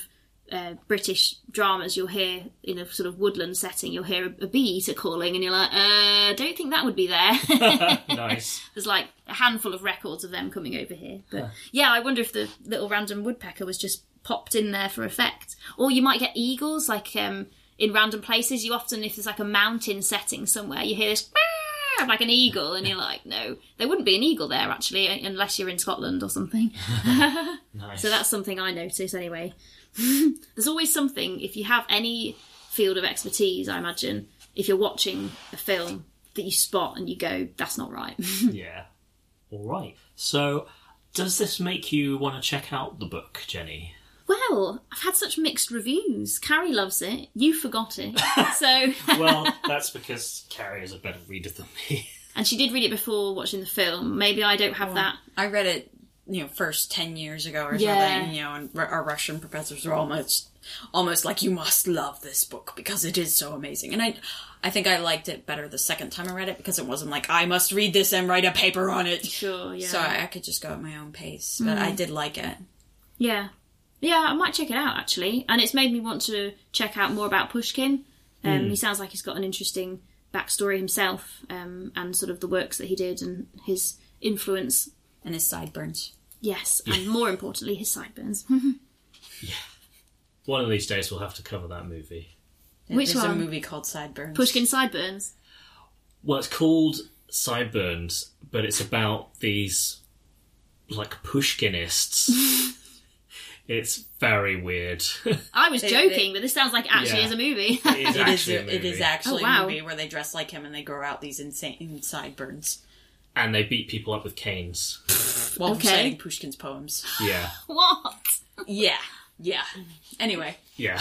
uh, British dramas, you'll hear in a sort of woodland setting, you'll hear a, a bee eater calling, and you're like, uh, don't think that would be there. nice. There's like a handful of records of them coming over here. But yeah, I wonder if the little random woodpecker was just popped in there for effect. Or you might get eagles, like um, in random places. You often, if there's like a mountain setting somewhere, you hear this like an eagle, and you're like, no, there wouldn't be an eagle there actually, unless you're in Scotland or something. Nice. So that's something I notice anyway. There's always something, if you have any field of expertise, I imagine, if you're watching a film that you spot and you go, that's not right. yeah. All right. So, does this make you want to check out the book, Jenny? well, I've had such mixed reviews. Carrie loves it. You forgot it. So, Well, that's because Carrie is a better reader than me. and she did read it before watching the film. Maybe I don't have that. I read it, you know, first ten years ago or Yeah. something. You know, and r- our Russian professors were almost, almost like, "You must love this book because it is so amazing." And I, I think I liked it better the second time I read it because it wasn't like I must read this and write a paper on it. Sure, yeah. So I, I could just go at my own pace. But I did like it. Yeah. Yeah, I might check it out actually. And it's made me want to check out more about Pushkin. Um, He sounds like he's got an interesting backstory himself um, and sort of the works that he did and his influence. And his sideburns. Yes, and more importantly, his sideburns. Yeah. One of these days we'll have to cover that movie. Which There's one? a movie called Sideburns. Pushkin sideburns. Well, it's called Sideburns, but it's about these like Pushkinists. it's very weird. I was It- joking, but this sounds like actually Yeah. is a movie. it is It is, actually a movie. is actually Oh, wow. a movie where they dress like him and they grow out these insane sideburns and they beat people up with canes. while Okay. reciting Pushkin's poems. Yeah, what? Yeah, yeah. Anyway, yeah.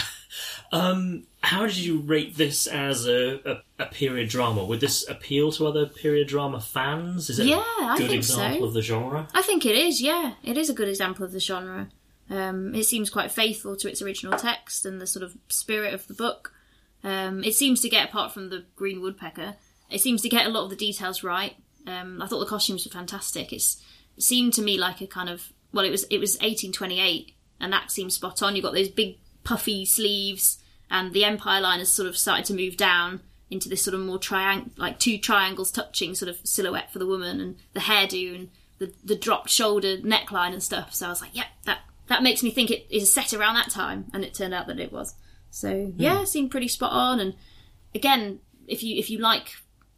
Um, how did you rate this as a, a, a period drama? Would this appeal to other period drama fans? Is it Yeah, a I good think so. example of the genre? I think it is, yeah. It is a good example of the genre. Um, it seems quite faithful to its original text and the sort of spirit of the book. Um, it seems to get, apart from the green woodpecker, it seems to get a lot of the details right. Um, I thought the costumes were fantastic. It's, it seemed to me like a kind of well, it was it was 1828, and that seems spot on. You've got those big puffy sleeves, and the Empire line has sort of started to move down into this sort of more triangle, like two triangles touching sort of silhouette for the woman and the hairdo and the, the dropped shoulder neckline and stuff. So I was like, yeah, that, that makes me think it is set around that time. And it turned out that it was. So yeah, it seemed pretty spot on. And again, if you, if you like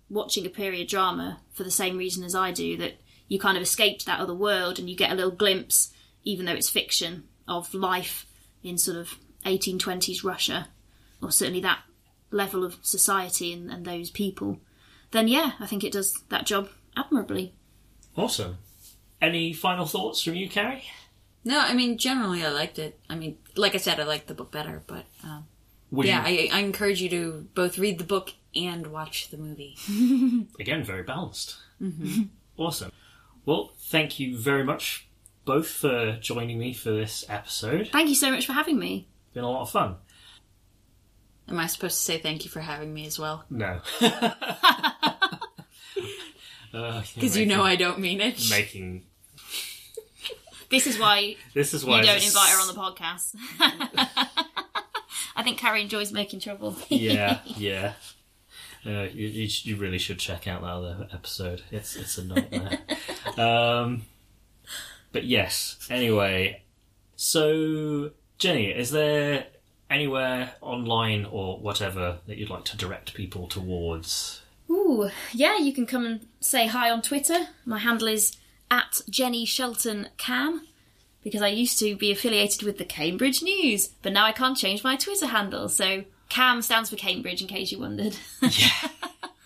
watching a period drama for the same reason as I do, that you kind of escape to that other world and you get a little glimpse, even though it's fiction, of life in sort of 1820s Russia, or certainly that level of society and, and those people, then yeah, I think it does that job admirably. Awesome. Any final thoughts from you, Carrie? No, I mean generally I liked it. I mean, like I said, I liked the book better, but um, Would yeah, you- I, I encourage you to both read the book and watch the movie. again very balanced. Mhm. Awesome. Well, thank you very much both for joining me for this episode. Thank you so much for having me. Been a lot of fun. Am I supposed to say thank you for having me as well? No. Because you know I don't mean it. Making This is why this is why you don't this- invite her on the podcast. I think Carrie enjoys making trouble. yeah, yeah. Uh, you, you, you really should check out that other episode. It's it's a nightmare. um, but yes. Anyway, so Jenny, is there anywhere online or whatever that you'd like to direct people towards? Ooh, yeah, you can come and say hi on Twitter. My handle is at Jenny Shelton Cam because I used to be affiliated with the Cambridge News, but now I can't change my Twitter handle. So Cam stands for Cambridge, in case you wondered. yeah.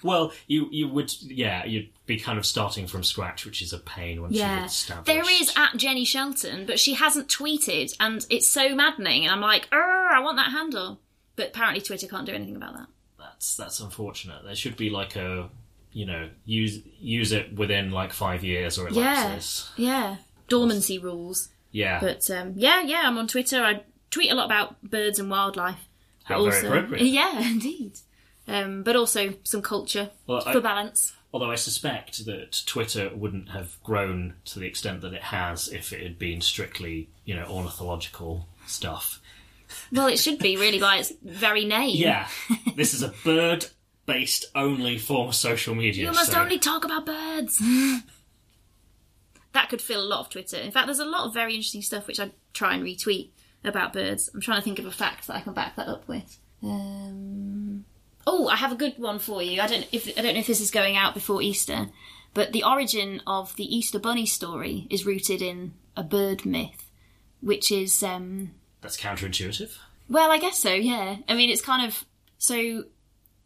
Well, you you would yeah you'd be kind of starting from scratch, which is a pain once you've yeah, established. there is at Jenny Shelton, but she hasn't tweeted, and it's so maddening. And I'm like, "Arr, I want that handle, but apparently Twitter can't do anything about that. That's that's unfortunate. There should be like a you know use use it within like five years or it Yeah, lapses. yeah, dormancy rules. Yeah. But um, yeah, yeah, I'm on Twitter. I tweet a lot about birds and wildlife. Also, appropriate. Yeah, indeed. Um, but also some culture Well, for I- balance. Although I suspect that Twitter wouldn't have grown to the extent that it has if it had been strictly, you know, ornithological stuff. Well, it should be really by its very name. Yeah, this is a bird-based only form of social media. You must so- only talk about birds. that could fill a lot of Twitter. In fact, there's a lot of very interesting stuff which I try and retweet about birds. I'm trying to think of a fact that I can back that up with. Um, oh, I have a good one for you. I don't if I don't know if this is going out before Easter, but the origin of the Easter Bunny story is rooted in a bird myth, which is um, That's counterintuitive. well, I guess so, yeah. I mean, it's kind of so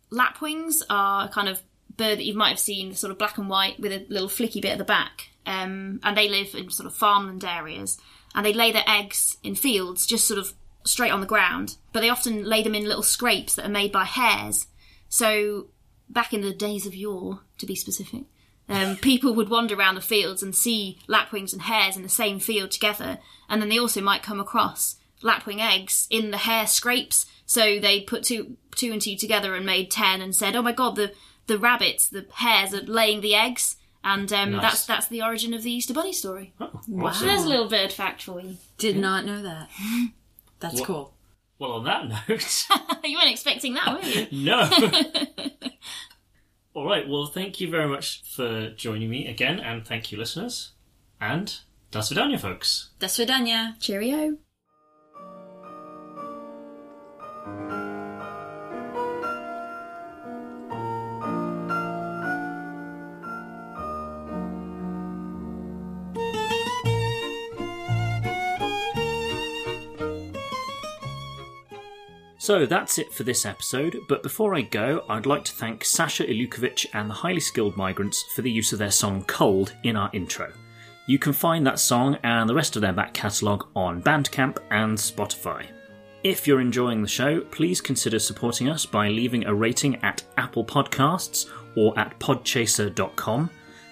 lapwings are a kind of bird that you might have seen, sort of black and white with a little flicky bit at the back, um, and they live in sort of farmland areas, and they lay their eggs in fields, just sort of straight on the ground. But they often lay them in little scrapes that are made by hares. So back in the days of yore, to be specific. Um, people would wander around the fields and see lapwings and hares in the same field together, and then they also might come across lapwing eggs in the hare scrapes. So they put two two and two together and made ten, and said, "Oh my god, the the rabbits, the hares are laying the eggs." And um, nice. that's that's the origin of the Easter Bunny story. Oh, awesome. There's a little bird fact for you. Did yeah. not know that. That's cool. Well, on that note, you weren't expecting that, were you? no. All right. Well, thank you very much for joining me again, and thank you, listeners. And das vidanya, folks. Das vidanya. Cheerio. So that's it for this episode, but before I go, I'd like to thank Sasha Ilukovic and the Highly Skilled Migrants for the use of their song Cold in our intro. You can find that song and the rest of their back catalogue on Bandcamp and Spotify. If you're enjoying the show, please consider supporting us by leaving a rating at Apple Podcasts or at podchaser.com.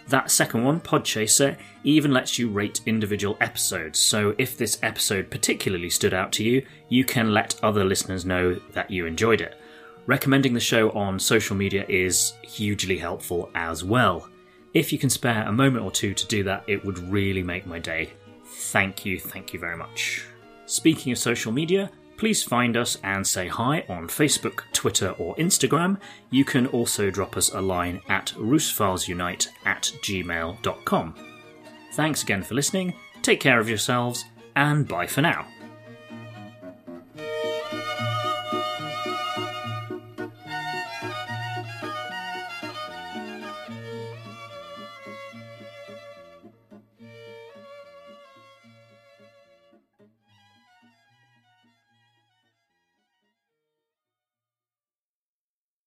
That second one, Podchaser, even lets you rate individual episodes, so if this episode particularly stood out to you, you can let other listeners know that you enjoyed it. Recommending the show on social media is hugely helpful as well. If you can spare a moment or two to do that, it would really make my day. Thank you, thank you very much. Speaking of social media, please find us and say hi on Facebook, Twitter, or Instagram. You can also drop us a line at roosefalesunite at gmail.com. Thanks again for listening, take care of yourselves, and bye for now.